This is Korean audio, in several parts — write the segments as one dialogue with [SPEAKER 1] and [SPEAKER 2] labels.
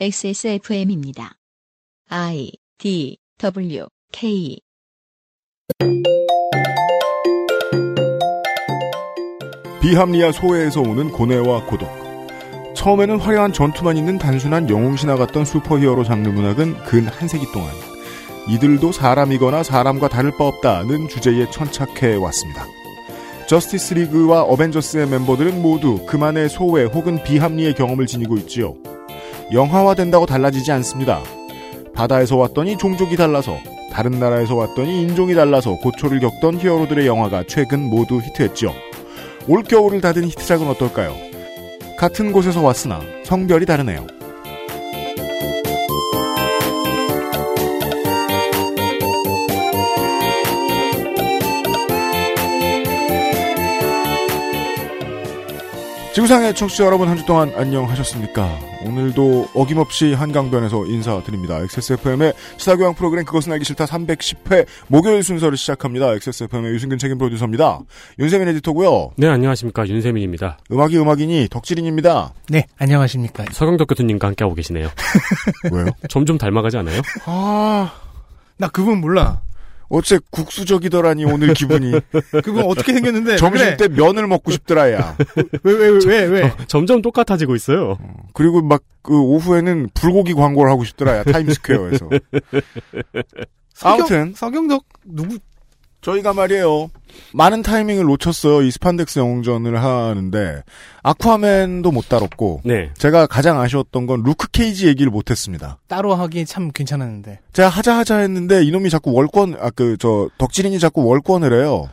[SPEAKER 1] XSFM입니다. I D W K
[SPEAKER 2] 비합리화 소외에서 오는 고뇌와 고독. 처음에는 화려한 전투만 있는 단순한 영웅 신화 같던 슈퍼히어로 장르 문학은 근 한 세기 동안 이들도 사람이거나 사람과 다를 바 없다는 주제에 천착해 왔습니다. 저스티스 리그와 어벤져스의 멤버들은 모두 그만의 소외 혹은 비합리의 경험을 지니고 있지요. 영화화된다고 달라지지 않습니다. 바다에서 왔더니 종족이 달라서 다른 나라에서 왔더니 인종이 달라서 고초를 겪던 히어로들의 영화가 최근 모두 히트했죠. 올겨울을 닫은 히트작은 어떨까요? 같은 곳에서 왔으나 성별이 다르네요. 지구상의 청취자 여러분 한 주 동안 안녕하셨습니까? 오늘도 어김없이 한강변에서 인사드립니다. XSFM의 시사교양 프로그램 그것은 알기 싫다 310회 목요일 순서를 시작합니다. XSFM의 유승근 책임 프로듀서입니다. 윤세민 에디터고요.
[SPEAKER 3] 네, 안녕하십니까. 윤세민입니다.
[SPEAKER 2] 음악이 음악이니 덕질인입니다.
[SPEAKER 4] 네, 안녕하십니까.
[SPEAKER 3] 서경덕 교수님과 함께하고 계시네요.
[SPEAKER 2] 왜요?
[SPEAKER 3] 점점 닮아가지 않아요?
[SPEAKER 2] 아,
[SPEAKER 4] 나 그분 몰라.
[SPEAKER 2] 어째 국수적이더라니 오늘 기분이.
[SPEAKER 4] 그분 어떻게 생겼는데?
[SPEAKER 2] 점심
[SPEAKER 4] 그래.
[SPEAKER 2] 때 면을 먹고 싶더라 야.
[SPEAKER 4] 왜, 왜, 왜, 왜, 왜?
[SPEAKER 3] 점점 똑같아지고 있어요.
[SPEAKER 2] 그리고 막 그 오후에는 불고기 광고를 하고 싶더라 야 타임스퀘어에서. 아무튼
[SPEAKER 4] 서경덕, 누구,
[SPEAKER 2] 저희가 말이에요. 많은 타이밍을 놓쳤어요. 이 스판덱스 영웅전을 하는데 아쿠아맨도 못 다뤘고
[SPEAKER 3] 네.
[SPEAKER 2] 제가 가장 아쉬웠던 건 루크 케이지 얘기를 못 했습니다.
[SPEAKER 4] 따로 하기 참 괜찮았는데.
[SPEAKER 2] 제가 하자 하자 했는데 이놈이 자꾸 월권 아 그 저 덕질인이 자꾸 월권을 해요.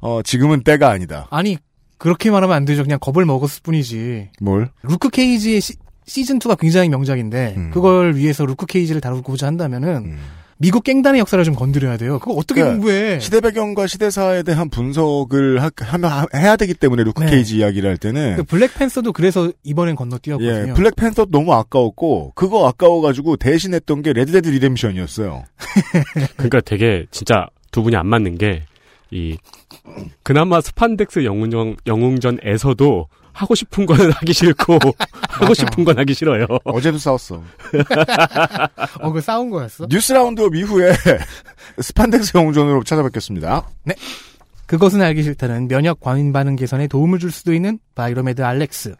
[SPEAKER 2] 어 지금은 때가 아니다.
[SPEAKER 4] 아니, 그렇게 말하면 안 되죠. 그냥 겁을 먹었을 뿐이지.
[SPEAKER 2] 뭘?
[SPEAKER 4] 루크 케이지의 시, 시즌2가 굉장히 명작인데,
[SPEAKER 2] 음.
[SPEAKER 4] 그걸 위해서 루크 케이지를 다루고자 한다면은,
[SPEAKER 2] 음.
[SPEAKER 4] 미국 깽단의 역사를 좀 건드려야 돼요. 그거 어떻게
[SPEAKER 2] 그래.
[SPEAKER 4] 공부해?
[SPEAKER 2] 시대 배경과 시대사에 대한 분석을 하, 하면 해야 되기 때문에 루크
[SPEAKER 4] 네.
[SPEAKER 2] 케이지 이야기를 할 때는
[SPEAKER 4] 그 블랙팬서도 그래서 이번엔 건너뛰었거든요.
[SPEAKER 2] 예, 블랙팬서 너무 아까웠고 그거 아까워가지고 대신했던 게 레드데드 리뎀션이었어요.
[SPEAKER 3] 그러니까 되게 진짜 두 분이 안 맞는 게, 이, 그나마 스판덱스 영웅전, 영웅전에서도 하고 싶은 거는 하기 싫고, 하고 싶은 건 하기 싫어요.
[SPEAKER 2] 어제도 싸웠어.
[SPEAKER 4] 어, 그 싸운 거였어?
[SPEAKER 2] 뉴스 roundup 이후에 스판덱스 영웅전으로 찾아뵙겠습니다.
[SPEAKER 4] 그것은 알기 싫다는 면역 과민 반응 개선에 도움을 줄 수도 있는 바이로메드 알렉스.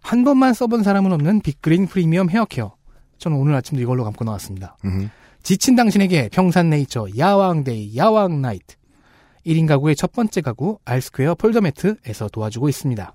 [SPEAKER 4] 한 번만 써본 사람은 없는 빅그린 프리미엄 헤어케어. 저는 오늘 아침도 이걸로 감고 나왔습니다.
[SPEAKER 2] 음흠.
[SPEAKER 4] 지친 당신에게 평산네이처 야왕데이 야왕나이트. 1인 가구의 첫 번째 가구 알스퀘어 폴더매트에서 도와주고 있습니다.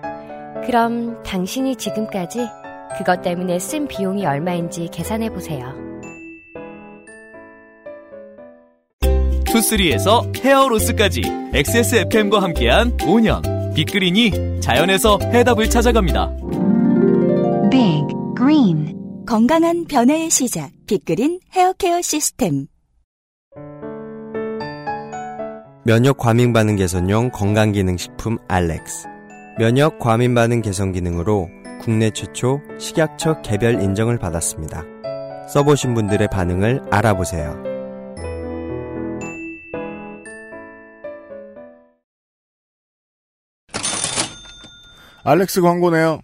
[SPEAKER 5] 그럼 당신이 지금까지 그것 때문에 쓴 비용이 얼마인지 계산해 보세요.
[SPEAKER 6] 투쓰리에서 헤어로스까지 XSFM과 함께한 5년 빅그린이 자연에서 해답을 찾아갑니다.
[SPEAKER 7] Big Green 건강한 변화의 시작 빅그린 헤어케어 시스템
[SPEAKER 8] 면역 과민 반응 개선용 건강기능식품 알렉스. 면역 과민 반응 개선 기능으로 국내 최초 식약처 개별 인정을 받았습니다. 써보신 분들의 반응을 알아보세요.
[SPEAKER 2] 알렉스 광고네요.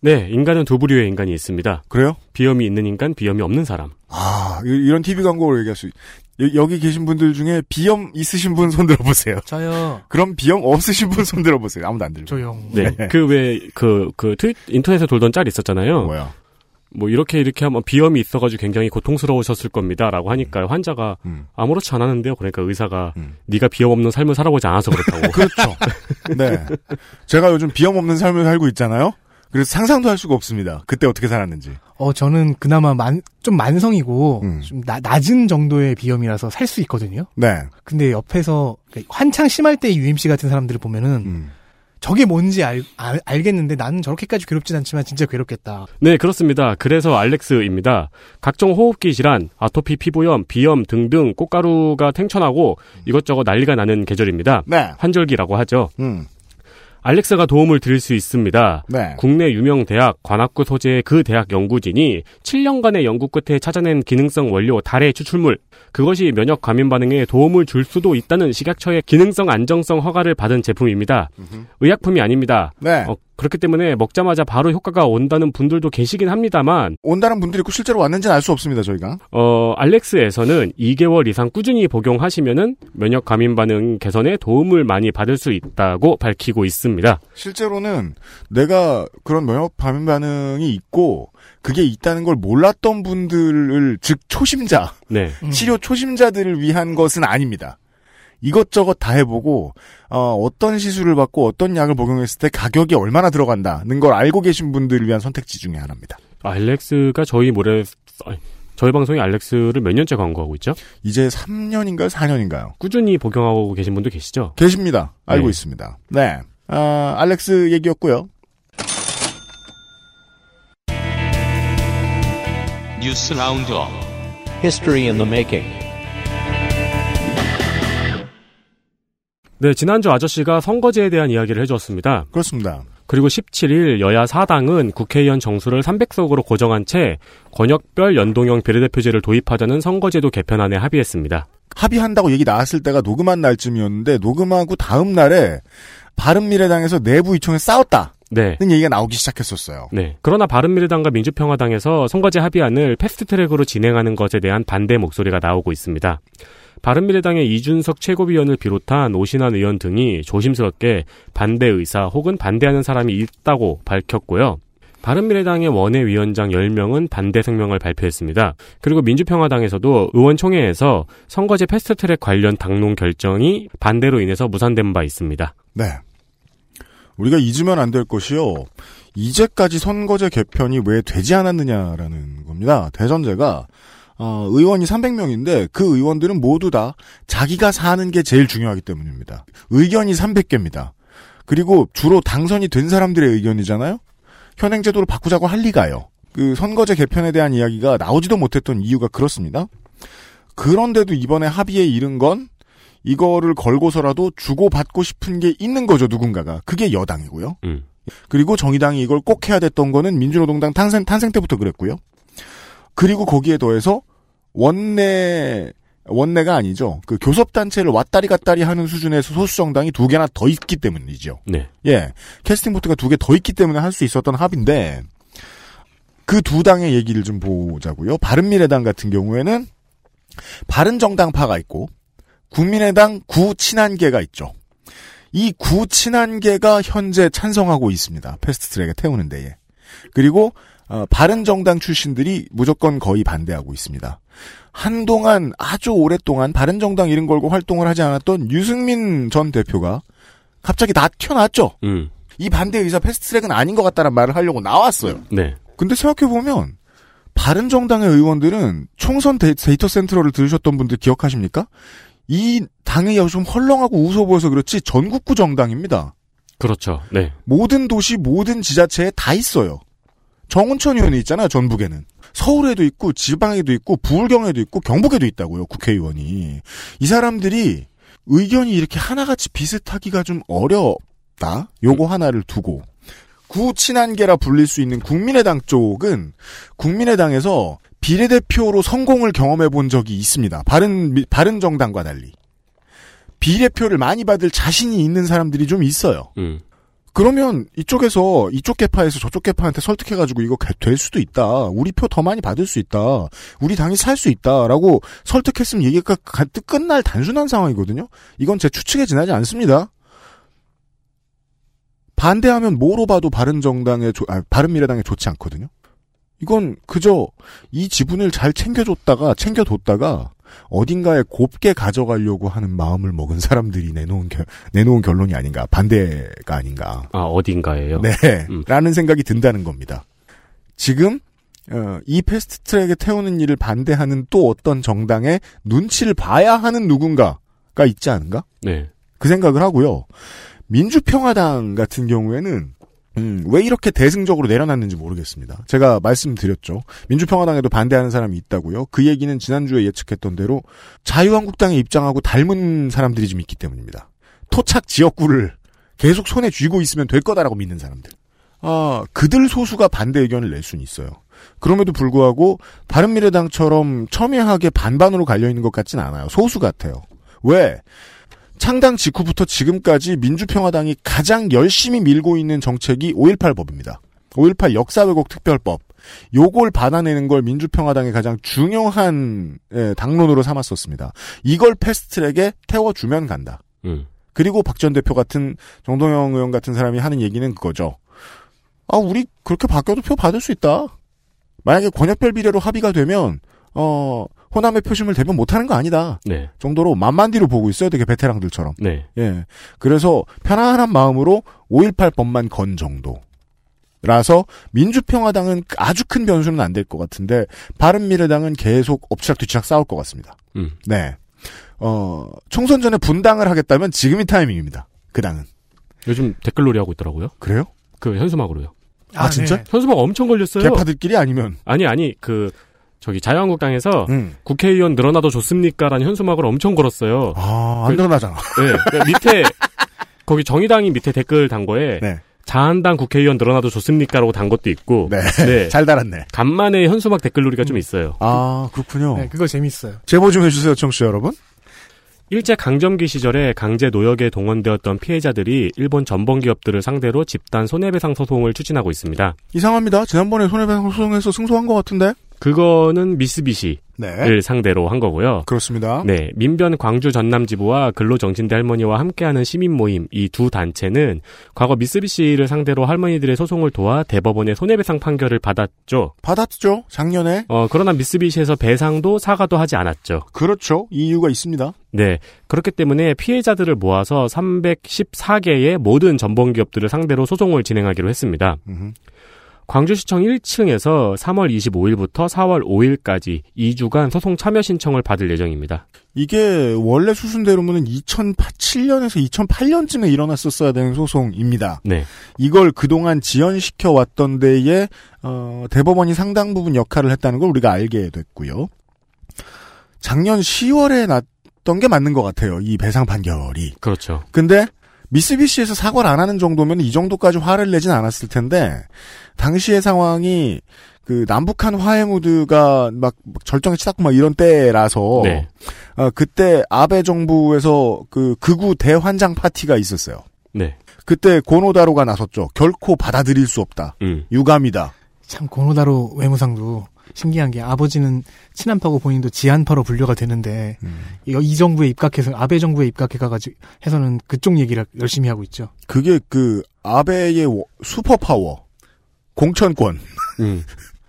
[SPEAKER 3] 네, 인간은 두 부류의 인간이 있습니다.
[SPEAKER 2] 그래요?
[SPEAKER 3] 비염이 있는 인간, 비염이 없는 사람.
[SPEAKER 2] 아, 이- 이런 TV 광고를 얘기할 수, 여기 계신 분들 중에 비염 있으신 분 손 들어 보세요.
[SPEAKER 4] 저요.
[SPEAKER 2] 그럼 비염 없으신 분 손 들어 보세요. 아무도 안 들고.
[SPEAKER 4] 조용.
[SPEAKER 3] 네. 그 왜, 그, 그, 트윗, 인터넷에 돌던 짤 있었잖아요.
[SPEAKER 2] 뭐야?
[SPEAKER 3] 뭐 이렇게 이렇게 하면 비염이 있어가지고 굉장히 고통스러우셨을 겁니다라고 하니까 환자가
[SPEAKER 2] 음.
[SPEAKER 3] 아무렇지 않았는데요. 그러니까 의사가
[SPEAKER 2] 음.
[SPEAKER 3] 네가 비염 없는 삶을 살아보지 않아서 그렇다고.
[SPEAKER 2] 그렇죠. 네. 제가 요즘 비염 없는 삶을 살고 있잖아요. 그래서 상상도 할 수가 없습니다. 그때 어떻게 살았는지.
[SPEAKER 4] 어, 저는 그나마 만, 좀 만성이고,
[SPEAKER 2] 음.
[SPEAKER 4] 좀 나- 낮은 정도의 비염이라서 살 수 있거든요?
[SPEAKER 2] 네.
[SPEAKER 4] 근데 옆에서, 그러니까 한창 심할 때 UMC 같은 사람들을 보면은,
[SPEAKER 2] 음.
[SPEAKER 4] 저게 뭔지 알, 알, 알겠는데 나는 저렇게까지 괴롭진 않지만 진짜 괴롭겠다.
[SPEAKER 3] 네, 그렇습니다. 그래서 알렉스입니다. 각종 호흡기 질환, 아토피 피부염, 비염 등등 꽃가루가 탱천하고 이것저것 난리가 나는 계절입니다.
[SPEAKER 2] 네.
[SPEAKER 3] 환절기라고 하죠.
[SPEAKER 2] 음.
[SPEAKER 3] 알렉스가 도움을 드릴 수 있습니다.
[SPEAKER 2] 네.
[SPEAKER 3] 국내 유명 대학 관악구 소재의 그 대학 연구진이 7년간의 연구 끝에 찾아낸 기능성 원료 달의 추출물 그것이 면역 감염 반응에 도움을 줄 수도 있다는 식약처의 기능성 안정성 허가를 받은 제품입니다. 의약품이 아닙니다.
[SPEAKER 2] 네.
[SPEAKER 3] 어, 그렇기 때문에 먹자마자 바로 효과가 온다는 분들도 계시긴 합니다만
[SPEAKER 2] 온다는 분들이 있고 실제로 왔는지는 알 수 없습니다, 저희가.
[SPEAKER 3] 어, 알렉스에서는 2개월 이상 꾸준히 복용하시면은 면역 감염 반응 개선에 도움을 많이 받을 수 있다고 밝히고 있습니다.
[SPEAKER 2] 실제로는 내가 그런 면역 반응 반응이 있고 그게 있다는 걸 몰랐던 분들을 즉 초심자,
[SPEAKER 3] 네.
[SPEAKER 2] 치료 초심자들을 위한 것은 아닙니다. 이것저것 다 해보고 어, 어떤 시술을 받고 어떤 약을 복용했을 때 가격이 얼마나 들어간다는 걸 알고 계신 분들을 위한 선택지 중에 하나입니다.
[SPEAKER 3] 알렉스가 저희 모래 아니, 저희 방송이 알렉스를 몇 년째 광고하고 있죠?
[SPEAKER 2] 이제 3년인가요? 4년인가요?
[SPEAKER 3] 꾸준히 복용하고 계신 분도 계시죠?
[SPEAKER 2] 계십니다. 알고
[SPEAKER 3] 네.
[SPEAKER 2] 있습니다. 네. 아, 알렉스 얘기였고요.
[SPEAKER 9] 뉴스 roundup History in the Making
[SPEAKER 3] 네, 지난주 아저씨가 선거제에 대한 이야기를 해주었습니다.
[SPEAKER 2] 그렇습니다.
[SPEAKER 3] 그리고 17일 여야 4당은 국회의원 정수를 300석으로 고정한 채 권역별 연동형 비례대표제를 도입하자는 선거제도 개편안에 합의했습니다.
[SPEAKER 2] 합의한다고 얘기 나왔을 때가 녹음한 날쯤이었는데 녹음하고 다음 날에 바른미래당에서 내부 이총에 싸웠다는
[SPEAKER 3] 네.
[SPEAKER 2] 얘기가 나오기 시작했었어요.
[SPEAKER 3] 네. 그러나 바른미래당과 민주평화당에서 선거제 합의안을 패스트트랙으로 진행하는 것에 대한 반대 목소리가 나오고 있습니다. 바른미래당의 이준석 최고위원을 비롯한 오신환 의원 등이 조심스럽게 반대 의사 혹은 반대하는 사람이 있다고 밝혔고요. 바른미래당의 원외위원장 10명은 반대声명을 발표했습니다. 그리고 민주평화당에서도 의원총회에서 선거제 패스트트랙 관련 당론 결정이 반대로 인해서 무산된 바 있습니다.
[SPEAKER 2] 네. 우리가 잊으면 안 될 것이요. 이제까지 선거제 개편이 왜 되지 않았느냐라는 겁니다. 대전제가 어, 의원이 300명인데 그 의원들은 모두 다 자기가 사는 게 제일 중요하기 때문입니다. 의견이 300개입니다. 그리고 주로 당선이 된 사람들의 의견이잖아요. 현행 제도를 바꾸자고 할 리가요. 그 선거제 개편에 대한 이야기가 나오지도 못했던 이유가 그렇습니다. 그런데도 이번에 합의에 이른 건 이거를 걸고서라도 주고받고 싶은 게 있는 거죠, 누군가가. 그게 여당이고요.
[SPEAKER 3] 음.
[SPEAKER 2] 그리고 정의당이 이걸 꼭 해야 됐던 거는 민주노동당 탄생, 탄생 때부터 그랬고요. 그리고 거기에 더해서 원내, 원내가 아니죠. 그 교섭단체를 왔다리 갔다리 하는 수준에서 소수정당이 두 개나 더 있기 때문이죠.
[SPEAKER 3] 네.
[SPEAKER 2] 예. 캐스팅 보트가 두 개 더 있기 때문에 할 수 있었던 합인데, 그 두 당의 얘기를 좀 보자고요. 바른미래당 같은 경우에는 바른정당파가 있고, 국민의당 구친한계가 있죠. 이 구친한계가 현재 찬성하고 있습니다. 패스트트랙에 태우는 데에. 그리고 어, 바른 정당 출신들이 무조건 거의 반대하고 있습니다. 한동안 아주 오랫동안 바른 정당 이름 걸고 활동을 하지 않았던 유승민 전 대표가 갑자기 다 튀어나왔죠.
[SPEAKER 3] 음.
[SPEAKER 2] 이 반대 의사 패스트트랙은 아닌 것 같다는 말을 하려고 나왔어요.
[SPEAKER 3] 네.
[SPEAKER 2] 근데 생각해 보면 바른 정당의 의원들은 총선 데이, 데이터 센트럴을 들으셨던 분들 기억하십니까? 이 당이 좀 헐렁하고 우스워 보여서 그렇지 전국구 정당입니다.
[SPEAKER 3] 그렇죠. 네.
[SPEAKER 2] 모든 도시 모든 지자체에 다 있어요. 정운천 의원이 있잖아요. 전북에는. 서울에도 있고 지방에도 있고 부울경에도 있고 경북에도 있다고요. 국회의원이. 이 사람들이 의견이 이렇게 하나같이 비슷하기가 좀 어렵다. 요거 하나를 두고 구친한계라 불릴 수 있는 국민의당 쪽은 국민의당에서 비례대표로 성공을 경험해 본 적이 있습니다. 바른 바른 정당과 달리 비례표를 많이 받을 자신이 있는 사람들이 좀 있어요.
[SPEAKER 3] 음.
[SPEAKER 2] 그러면 이쪽에서 이쪽 개파에서 저쪽 개파한테 설득해가지고 이거 개- 될 수도 있다. 우리 표 더 많이 받을 수 있다. 우리 당이 살 수 있다라고 설득했으면 얘기가 가- 끝날 단순한 상황이거든요. 이건 제 추측에 지나지 않습니다. 반대하면 뭐로 봐도 바른정당에 조- 아, 바른미래당에 좋지 않거든요. 이건 그저 이 지분을 잘 챙겨줬다가 챙겨뒀다가 어딘가에 곱게 가져가려고 하는 마음을 먹은 사람들이 내놓은 결, 내놓은 결론이 아닌가 반대가 아닌가.
[SPEAKER 3] 아, 어딘가에요?
[SPEAKER 2] 네.
[SPEAKER 3] 음.
[SPEAKER 2] 라는 생각이 든다는 겁니다. 지금, 어, 이 패스트트랙에 태우는 일을 반대하는 또 어떤 정당의 눈치를 봐야 하는 누군가가 있지 않은가?
[SPEAKER 3] 네.
[SPEAKER 2] 그 생각을 하고요. 민주평화당 같은 경우에는 음, 왜 이렇게 대승적으로 내려놨는지 모르겠습니다. 제가 말씀드렸죠. 민주평화당에도 반대하는 사람이 있다고요. 그 얘기는 지난주에 예측했던 대로 자유한국당에 입장하고 닮은 사람들이 좀 있기 때문입니다. 토착 지역구를 계속 손에 쥐고 있으면 될 거다라고 믿는 사람들. 아, 그들 소수가 반대 의견을 낼 수는 있어요. 그럼에도 불구하고 바른미래당처럼 첨예하게 반반으로 갈려 있는 것 같진 않아요. 소수 같아요. 왜? 창당 직후부터 지금까지 민주평화당이 가장 열심히 밀고 있는 정책이 5.18 법입니다. 5.18 역사 왜곡 특별법. 요걸 받아내는 걸 민주평화당의 가장 중요한 예, 당론으로 삼았었습니다. 이걸 패스트트랙에 태워주면 간다.
[SPEAKER 3] 음.
[SPEAKER 2] 그리고 박 전 대표 같은 정동영 의원 같은 사람이 하는 얘기는 그거죠. 아, 우리 그렇게 바뀌어도 표 받을 수 있다. 만약에 권역별 비례로 합의가 되면 어 호남의 표심을 대변 못하는 거 아니다.
[SPEAKER 3] 네.
[SPEAKER 2] 정도로 만만디로 보고 있어요. 되게 베테랑들처럼.
[SPEAKER 3] 네.
[SPEAKER 2] 예. 그래서 편안한 마음으로 5.18 법만 건 정도. 라서 민주평화당은 아주 큰 변수는 안 될 것 같은데 바른미래당은 계속 엎치락뒤치락 싸울 것 같습니다.
[SPEAKER 3] 음.
[SPEAKER 2] 네. 어, 총선 전에 분당을 하겠다면 지금이 타이밍입니다. 그 당은.
[SPEAKER 3] 요즘 댓글놀이 하고 있더라고요.
[SPEAKER 2] 그래요?
[SPEAKER 3] 그 현수막으로요.
[SPEAKER 2] 아, 진짜?
[SPEAKER 3] 현수막 엄청 걸렸어요.
[SPEAKER 2] 개파들끼리 아니면
[SPEAKER 3] 아니 아니 그 저기 자유한국당에서
[SPEAKER 2] 음.
[SPEAKER 3] 국회의원 늘어나도 좋습니까라는 현수막을 엄청 걸었어요.
[SPEAKER 2] 아, 안
[SPEAKER 3] 그-
[SPEAKER 2] 늘어나잖아.
[SPEAKER 3] 네. 그러니까 밑에 거기 정의당이 밑에 댓글 단 거에
[SPEAKER 2] 네.
[SPEAKER 3] 자한당 국회의원 늘어나도 좋습니까라고 단 것도 있고
[SPEAKER 2] 네.
[SPEAKER 3] 네.
[SPEAKER 2] 잘 달았네.
[SPEAKER 3] 간만에 현수막 댓글놀이가 좀 있어요.
[SPEAKER 2] 아, 그렇군요.
[SPEAKER 4] 네, 그거 재밌어요.
[SPEAKER 2] 제보 좀 해주세요, 청취자 여러분.
[SPEAKER 3] 일제 강점기 시절에 강제 노역에 동원되었던 피해자들이 일본 전범 기업들을 상대로 집단 손해배상 소송을 추진하고 있습니다.
[SPEAKER 2] 이상합니다. 지난번에 손해배상 소송에서 승소한 것 같은데?
[SPEAKER 3] 그거는 미쓰비시를
[SPEAKER 2] 네.
[SPEAKER 3] 상대로 한 거고요.
[SPEAKER 2] 그렇습니다.
[SPEAKER 3] 네, 민변 광주 전남지부와 근로정신대 할머니와 함께하는 시민 모임 이 두 단체는 과거 미쓰비시를 상대로 할머니들의 소송을 도와 대법원의 손해배상 판결을 받았죠.
[SPEAKER 2] 받았죠, 작년에.
[SPEAKER 3] 어, 그러나 미쓰비시에서 배상도 사과도 하지 않았죠.
[SPEAKER 2] 그렇죠. 이유가 있습니다.
[SPEAKER 3] 네. 그렇기 때문에 피해자들을 모아서 314개의 모든 전범 기업들을 상대로 소송을 진행하기로 했습니다.
[SPEAKER 2] 음흠.
[SPEAKER 3] 광주시청 1층에서 3월 25일부터 4월 5일까지 2주간 소송 참여 신청을 받을 예정입니다.
[SPEAKER 2] 이게 원래 수순대로면 2007년에서 2008년쯤에 일어났었어야 되는 소송입니다.
[SPEAKER 3] 네.
[SPEAKER 2] 이걸 그동안 지연시켜 왔던 데에 어, 대법원이 상당 부분 역할을 했다는 걸 우리가 알게 됐고요. 작년 10월에 났던 게 맞는 것 같아요. 이 배상 판결이.
[SPEAKER 3] 그렇죠.
[SPEAKER 2] 근데 미쓰비시에서 사과를 안 하는 정도면 이 정도까지 화를 내진 않았을 텐데 당시의 상황이 그 남북한 화해 무드가 막 절정에 치닫고 막 이런 때라서
[SPEAKER 3] 네.
[SPEAKER 2] 어, 그때 아베 정부에서 그 극우 대환장 파티가 있었어요.
[SPEAKER 3] 네.
[SPEAKER 2] 그때 고노다로가 나섰죠. 결코 받아들일 수 없다.
[SPEAKER 3] 음.
[SPEAKER 2] 유감이다.
[SPEAKER 4] 참 고노다로 외무상도 신기한 게 아버지는 친한파고 본인도 지한파로 분류가 되는데
[SPEAKER 2] 음.
[SPEAKER 4] 이거 이 정부에 입각해서 아베 정부에 입각해 가지고 해서는 그쪽 얘기를 열심히 하고 있죠.
[SPEAKER 2] 그게 그 아베의 워- 슈퍼 파워 공천권에
[SPEAKER 3] 음.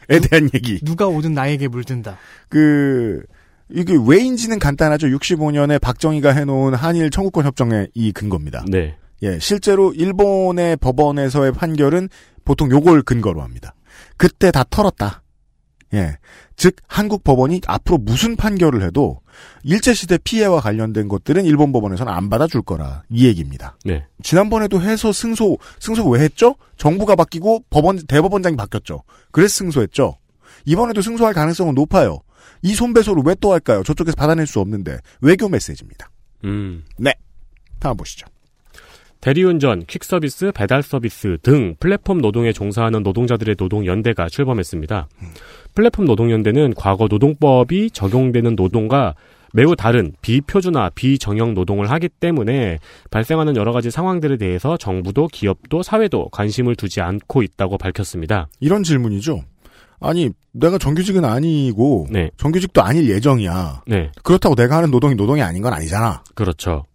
[SPEAKER 2] 대한 얘기.
[SPEAKER 4] 누가 오든 나에게 물든다.
[SPEAKER 2] 그 이게 왜인지는 간단하죠. 65년에 박정희가 해놓은 한일 청구권 협정의 이 근거입니다.
[SPEAKER 3] 네.
[SPEAKER 2] 예, 실제로 일본의 법원에서의 판결은 보통 요걸 근거로 합니다. 그때 다 털었다. 예. 즉, 한국 법원이 앞으로 무슨 판결을 해도 일제시대 피해와 관련된 것들은 일본 법원에서는 안 받아줄 거라. 이 얘기입니다.
[SPEAKER 3] 네.
[SPEAKER 2] 지난번에도 해서 승소, 승소 왜 했죠? 정부가 바뀌고 법원, 대법원장이 바뀌었죠. 그래서 승소했죠. 이번에도 승소할 가능성은 높아요. 이 손배소를 왜 또 할까요? 저쪽에서 받아낼 수 없는데. 외교 메시지입니다.
[SPEAKER 3] 음.
[SPEAKER 2] 다음 보시죠.
[SPEAKER 3] 대리운전, 퀵서비스, 배달 서비스 등 플랫폼 노동에 종사하는 노동자들의 노동연대가 출범했습니다. 플랫폼 노동연대는 과거 노동법이 적용되는 노동과 매우 다른 비표준화, 비정형 노동을 하기 때문에 발생하는 여러 가지 상황들에 대해서 정부도 기업도 사회도 관심을 두지 않고 있다고 밝혔습니다.
[SPEAKER 2] 이런 질문이죠. 아니, 내가 정규직은 아니고,
[SPEAKER 3] 네,
[SPEAKER 2] 정규직도 아닐 예정이야.
[SPEAKER 3] 네,
[SPEAKER 2] 그렇다고 내가 하는 노동이 노동이 아닌 건 아니잖아.
[SPEAKER 3] 그렇죠.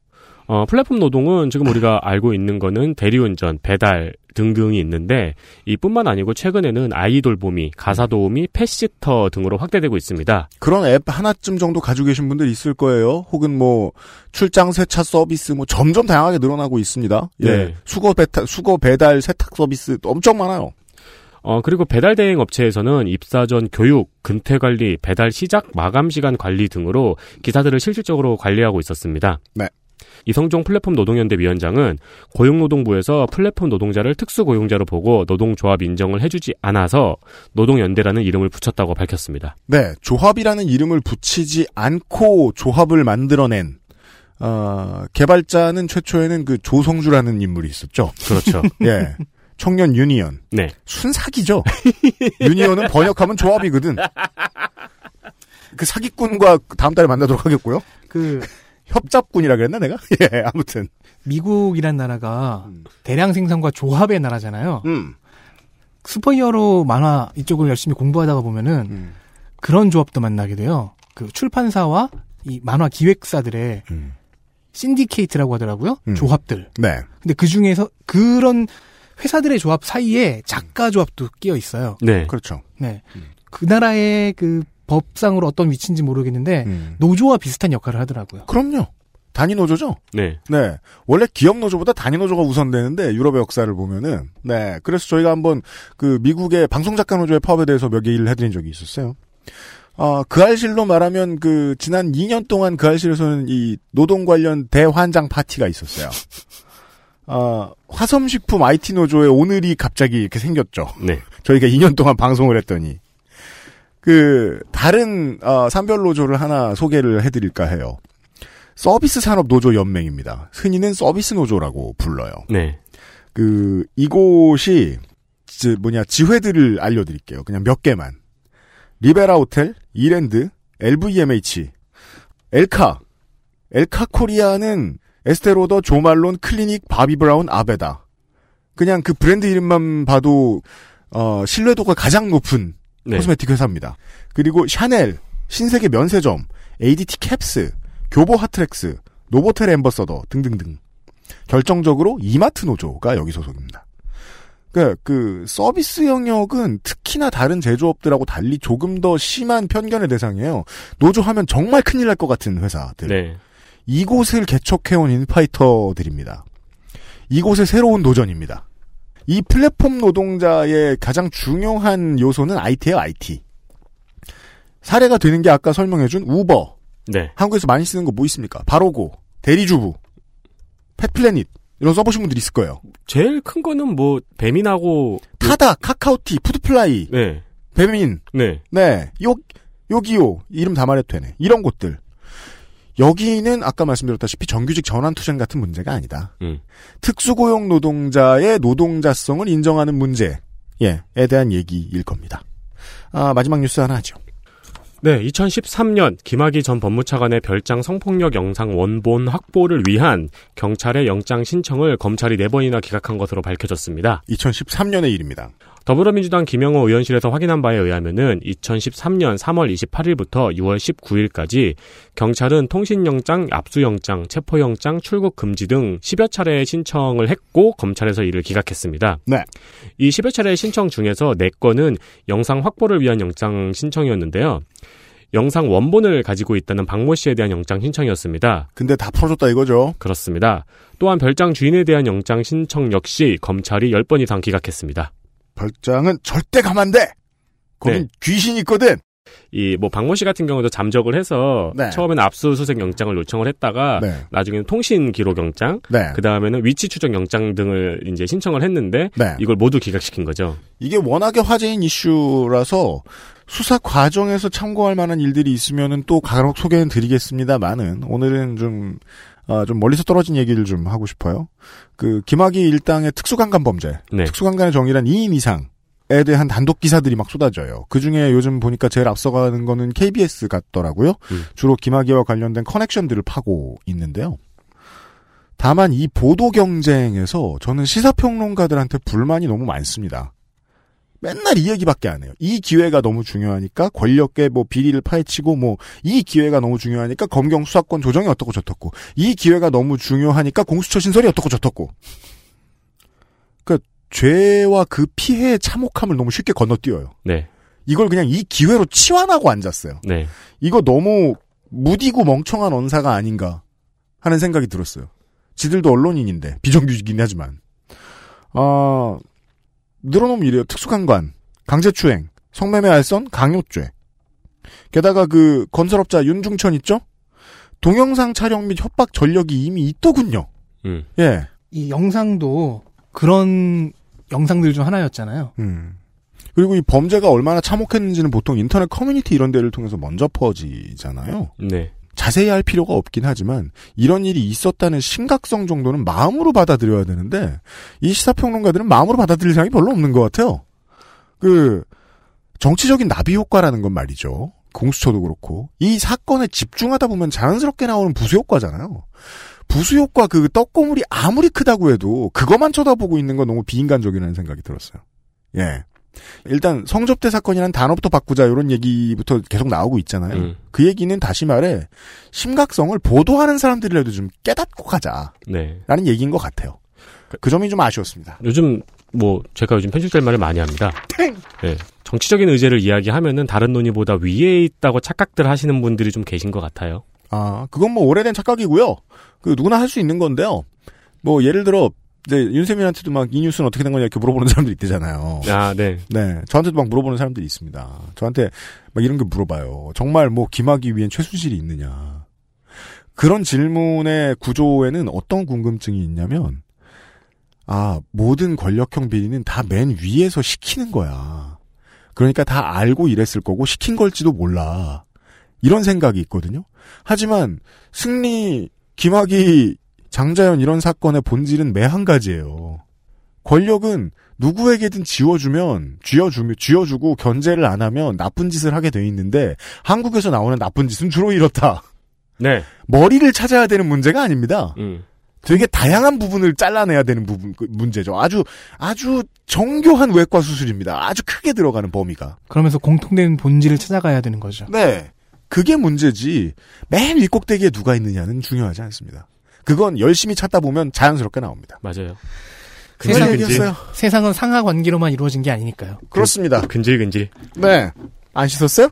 [SPEAKER 3] 어, 플랫폼 노동은 지금 우리가 알고 있는 거는 대리운전, 배달 등등이 있는데 이뿐만 아니고 최근에는 아이돌 보미, 가사 도우미, 펫시터 등으로 확대되고 있습니다.
[SPEAKER 2] 그런 앱 하나쯤 정도 가지고 계신 분들 있을 거예요. 혹은 뭐 출장 세차 서비스 뭐 점점 다양하게 늘어나고 있습니다. 예.
[SPEAKER 3] 네.
[SPEAKER 2] 수거 배탈 수거 배달 세탁 서비스 엄청 많아요.
[SPEAKER 3] 어, 그리고 배달 대행 업체에서는 입사 전 교육, 근태 관리, 배달 시작 마감 시간 관리 등으로 기사들을 실질적으로 관리하고 있었습니다.
[SPEAKER 2] 네.
[SPEAKER 3] 이성종 플랫폼 노동연대 위원장은 고용노동부에서 플랫폼 노동자를 특수고용자로 보고 노동조합 인정을 해주지 않아서 노동연대라는 이름을 붙였다고 밝혔습니다.
[SPEAKER 2] 네, 조합이라는 이름을 붙이지 않고 조합을 만들어낸 어, 개발자는 최초에는 그 조성주라는 인물이 있었죠.
[SPEAKER 3] 그렇죠.
[SPEAKER 2] 예. 청년 유니언.
[SPEAKER 3] 네.
[SPEAKER 2] 순사기죠. 유니언은 번역하면 조합이거든. 그 사기꾼과 다음 달에 만나도록 하겠고요.
[SPEAKER 4] 그
[SPEAKER 2] 협잡꾼이라 그랬나 내가? 예, 아무튼.
[SPEAKER 4] 미국이란 나라가 대량 생산과 조합의 나라잖아요.
[SPEAKER 2] 음.
[SPEAKER 4] 슈퍼히어로 만화 이쪽을 열심히 공부하다가 보면은
[SPEAKER 2] 음.
[SPEAKER 4] 그런 조합도 만나게 돼요. 그 출판사와 이 만화 기획사들의
[SPEAKER 2] 음.
[SPEAKER 4] 신디케이트라고 하더라고요.
[SPEAKER 2] 음.
[SPEAKER 4] 조합들.
[SPEAKER 2] 네.
[SPEAKER 4] 근데 그 중에서 그런 회사들의 조합 사이에 작가 조합도 끼어 있어요.
[SPEAKER 3] 네.
[SPEAKER 2] 그렇죠.
[SPEAKER 4] 네. 그 나라의 그 법상으로 어떤 위치인지 모르겠는데
[SPEAKER 2] 음.
[SPEAKER 4] 노조와 비슷한 역할을 하더라고요.
[SPEAKER 2] 그럼요. 단위 노조죠?
[SPEAKER 3] 네.
[SPEAKER 2] 네. 원래 기업 노조보다 단위 노조가 우선되는데 유럽의 역사를 보면은 네. 그래서 저희가 한번 그 미국의 방송 작가 노조의 파업에 대해서 몇개 일을 해드린 적이 있었어요. 아, 그 알실로 말하면 그 지난 2년 동안 그 알실에서는 이 노동 관련 대환장 파티가 있었어요. 아, 화섬식품 IT 노조의 오늘이 갑자기 이렇게 생겼죠.
[SPEAKER 3] 네.
[SPEAKER 2] 저희가 2년 동안 방송을 했더니 그 다른 어, 산별 노조를 하나 소개를 해드릴까 해요. 서비스 산업 노조 연맹입니다. 흔히는 서비스 노조라고 불러요.
[SPEAKER 3] 네.
[SPEAKER 2] 그 이곳이 지- 뭐냐 지회들을 알려드릴게요. 그냥 몇 개만. 리베라 호텔, 이랜드, LVMH, 엘카, 엘카 코리아는 에스티로더, 조말론, 클리닉, 바비 브라운, 아베다. 그냥 그 브랜드 이름만 봐도 어, 신뢰도가 가장 높은
[SPEAKER 3] 네.
[SPEAKER 2] cosmetic 회사입니다. 그리고 샤넬, 신세계 면세점, ADT 캡스, 교보 핫트랙스, 노보텔 엠버서더 등등등. 결정적으로 이마트 노조가 여기 소속입니다. 그, 그, 서비스 영역은 특히나 다른 제조업들하고 달리 조금 더 심한 편견의 대상이에요. 노조하면 정말 큰일 날 것 같은 회사들.
[SPEAKER 3] 네.
[SPEAKER 2] 이곳을 개척해온 인파이터들입니다. 이곳의 새로운 도전입니다. 이 플랫폼 노동자의 가장 중요한 요소는 IT예요, IT. 사례가 되는 게 아까 설명해준 우버.
[SPEAKER 3] 네.
[SPEAKER 2] 한국에서 많이 쓰는 거 뭐 있습니까? 바로고, 대리주부, 펫플래닛 이런 써보신 분들 있을 거예요.
[SPEAKER 3] 제일 큰 거는 뭐 배민하고
[SPEAKER 2] 타다, 카카오T, 푸드플라이,
[SPEAKER 3] 네.
[SPEAKER 2] 배민,
[SPEAKER 3] 네.
[SPEAKER 2] 네, 요, 요기요, 이름 다 말해도 되네. 이런 곳들. 여기는 아까 말씀드렸다시피 정규직 전환 투쟁 같은 문제가 아니다.
[SPEAKER 3] 음.
[SPEAKER 2] 특수고용 노동자의 노동자성을 인정하는 문제에 대한 얘기일 겁니다. 아, 마지막 뉴스 하나 하죠.
[SPEAKER 3] 네, 2013년 김학의 전 법무차관의 별장 성폭력 영상 원본 확보를 위한 경찰의 영장 신청을 검찰이 네번이나 기각한 것으로 밝혀졌습니다.
[SPEAKER 2] 2013년의 일입니다.
[SPEAKER 3] 더불어민주당 김영호 의원실에서 확인한 바에 의하면은 2013년 3월 28일부터 6월 19일까지 경찰은 통신영장, 압수영장, 체포영장, 출국 금지 등 10여 차례의 신청을 했고 검찰에서 이를 기각했습니다.
[SPEAKER 2] 네.
[SPEAKER 3] 이 10여 차례의 신청 중에서 4건은 영상 확보를 위한 영장 신청이었는데요. 영상 원본을 가지고 있다는 박모 씨에 대한 영장 신청이었습니다.
[SPEAKER 2] 근데 다 풀어줬다 이거죠.
[SPEAKER 3] 그렇습니다. 또한 별장 주인에 대한 영장 신청 역시 검찰이 10번 이상 기각했습니다.
[SPEAKER 2] 별장은 절대 안 돼! 거긴
[SPEAKER 3] 네.
[SPEAKER 2] 귀신이 있거든!
[SPEAKER 3] 이 뭐 박모 씨 같은 경우도 잠적을 해서
[SPEAKER 2] 네.
[SPEAKER 3] 처음에는 압수수색 영장을 요청을 했다가
[SPEAKER 2] 네.
[SPEAKER 3] 나중에는 통신 기록 영장,
[SPEAKER 2] 네.
[SPEAKER 3] 그 다음에는 위치 추적 영장 등을 이제 신청을 했는데
[SPEAKER 2] 네.
[SPEAKER 3] 이걸 모두 기각시킨 거죠.
[SPEAKER 2] 이게 워낙에 화제인 이슈라서 수사 과정에서 참고할 만한 일들이 있으면은 또 간혹 소개는 드리겠습니다만은 오늘은 좀, 아, 좀 멀리서 떨어진 얘기를 좀 하고 싶어요. 그, 김학의 일당의 특수강간 범죄.
[SPEAKER 3] 네.
[SPEAKER 2] 특수강간의 정의란 2인 이상 에 대한 단독 기사들이 막 쏟아져요. 그 중에 요즘 보니까 제일 앞서가는 거는 KBS 같더라고요.
[SPEAKER 3] 음.
[SPEAKER 2] 주로 김학의와 관련된 커넥션들을 파고 있는데요. 다만 이 보도 경쟁에서 저는 시사평론가들한테 불만이 너무 많습니다. 맨날 이 얘기밖에 안 해요. 이 기회가 너무 중요하니까 권력계 뭐 비리를 파헤치고 뭐 이 기회가 너무 중요하니까 검경 수사권 조정이 어떻고 저떻고 이 기회가 너무 중요하니까 공수처 신설이 어떻고 저떻고. 그 죄와 그 피해의 참혹함을 너무 쉽게 건너뛰어요.
[SPEAKER 3] 네.
[SPEAKER 2] 이걸 그냥 이 기회로 치환하고 앉았어요.
[SPEAKER 3] 네.
[SPEAKER 2] 이거 너무 무디고 멍청한 언사가 아닌가 하는 생각이 들었어요. 지들도 언론인인데 비정규직이긴 하지만 아 늘어놓으면 이래요. 특수강간, 강제추행, 성매매 알선, 강요죄. 게다가 그 건설업자 윤중천 있죠? 동영상 촬영 및 협박 전력이 이미 있더군요.
[SPEAKER 3] 음.
[SPEAKER 2] 예.
[SPEAKER 4] 이 영상도 그런 영상들 중 하나였잖아요.
[SPEAKER 2] 음. 그리고 이 범죄가 얼마나 참혹했는지는 보통 인터넷 커뮤니티 이런 데를 통해서 먼저 퍼지잖아요.
[SPEAKER 3] 네.
[SPEAKER 2] 자세히 할 필요가 없긴 하지만 이런 일이 있었다는 심각성 정도는 마음으로 받아들여야 되는데 이 시사평론가들은 마음으로 받아들일 생각이 별로 없는 것 같아요. 그 정치적인 나비 효과라는 건 말이죠. 공수처도 그렇고 이 사건에 집중하다 보면 자연스럽게 나오는 부수 효과잖아요. 부수 효과 그 떡고물이 아무리 크다고 해도 그것만 쳐다보고 있는 건 너무 비인간적이라는 생각이 들었어요. 예. 일단 성접대 사건이라는 단어부터 바꾸자 이런 얘기부터 계속 나오고 있잖아요.
[SPEAKER 3] 음.
[SPEAKER 2] 그 얘기는 다시 말해 심각성을 보도하는 사람들이라도 좀 깨닫고 가자라는
[SPEAKER 3] 네.
[SPEAKER 2] 얘기인 것 같아요. 그 점이 좀 아쉬웠습니다.
[SPEAKER 3] 요즘 뭐 제가 요즘 편집될 말을 많이 합니다. 네. 정치적인 의제를 이야기하면은 다른 논의보다 위에 있다고 착각들 하시는 분들이 좀 계신 것 같아요.
[SPEAKER 2] 아 그건 뭐 오래된 착각이고요. 그 누구나 할 수 있는 건데요. 뭐 예를 들어 이제 윤세민한테도 막 이 뉴스는 어떻게 된 거냐 이렇게 물어보는 사람들이 있대잖아요.
[SPEAKER 3] 아, 네.
[SPEAKER 2] 네, 저한테도 막 물어보는 사람들이 있습니다. 저한테 막 이런 게 물어봐요. 정말 뭐 김하기 위엔 최순실이 있느냐. 그런 질문의 구조에는 어떤 궁금증이 있냐면, 아, 모든 권력형 비리는 다 맨 위에서 시키는 거야. 그러니까 다 알고 이랬을 거고 시킨 걸지도 몰라. 이런 생각이 있거든요. 하지만 승리, 김학이, 장자연 이런 사건의 본질은 매한 가지예요. 권력은 누구에게든 지워주면 쥐어주면 쥐어주고 견제를 안 하면 나쁜 짓을 하게 돼 있는데 한국에서 나오는 나쁜 짓은 주로 이렇다.
[SPEAKER 3] 네.
[SPEAKER 2] 머리를 찾아야 되는 문제가 아닙니다.
[SPEAKER 3] 음.
[SPEAKER 2] 되게 다양한 부분을 잘라내야 되는 부분 그 문제죠. 아주 아주 정교한 외과 수술입니다. 아주 크게 들어가는 범위가.
[SPEAKER 4] 그러면서 공통된 본질을 찾아가야 되는 거죠.
[SPEAKER 2] 네. 그게 문제지. 맨 윗꼭대기에 누가 있느냐는 중요하지 않습니다. 그건 열심히 찾다 보면 자연스럽게 나옵니다.
[SPEAKER 3] 맞아요.
[SPEAKER 2] 얘기였어요.
[SPEAKER 4] 세상은 상하 관계로만 이루어진 게 아니니까요.
[SPEAKER 2] 그렇습니다.
[SPEAKER 3] 근질근질.
[SPEAKER 2] 네. 안 씻었어요?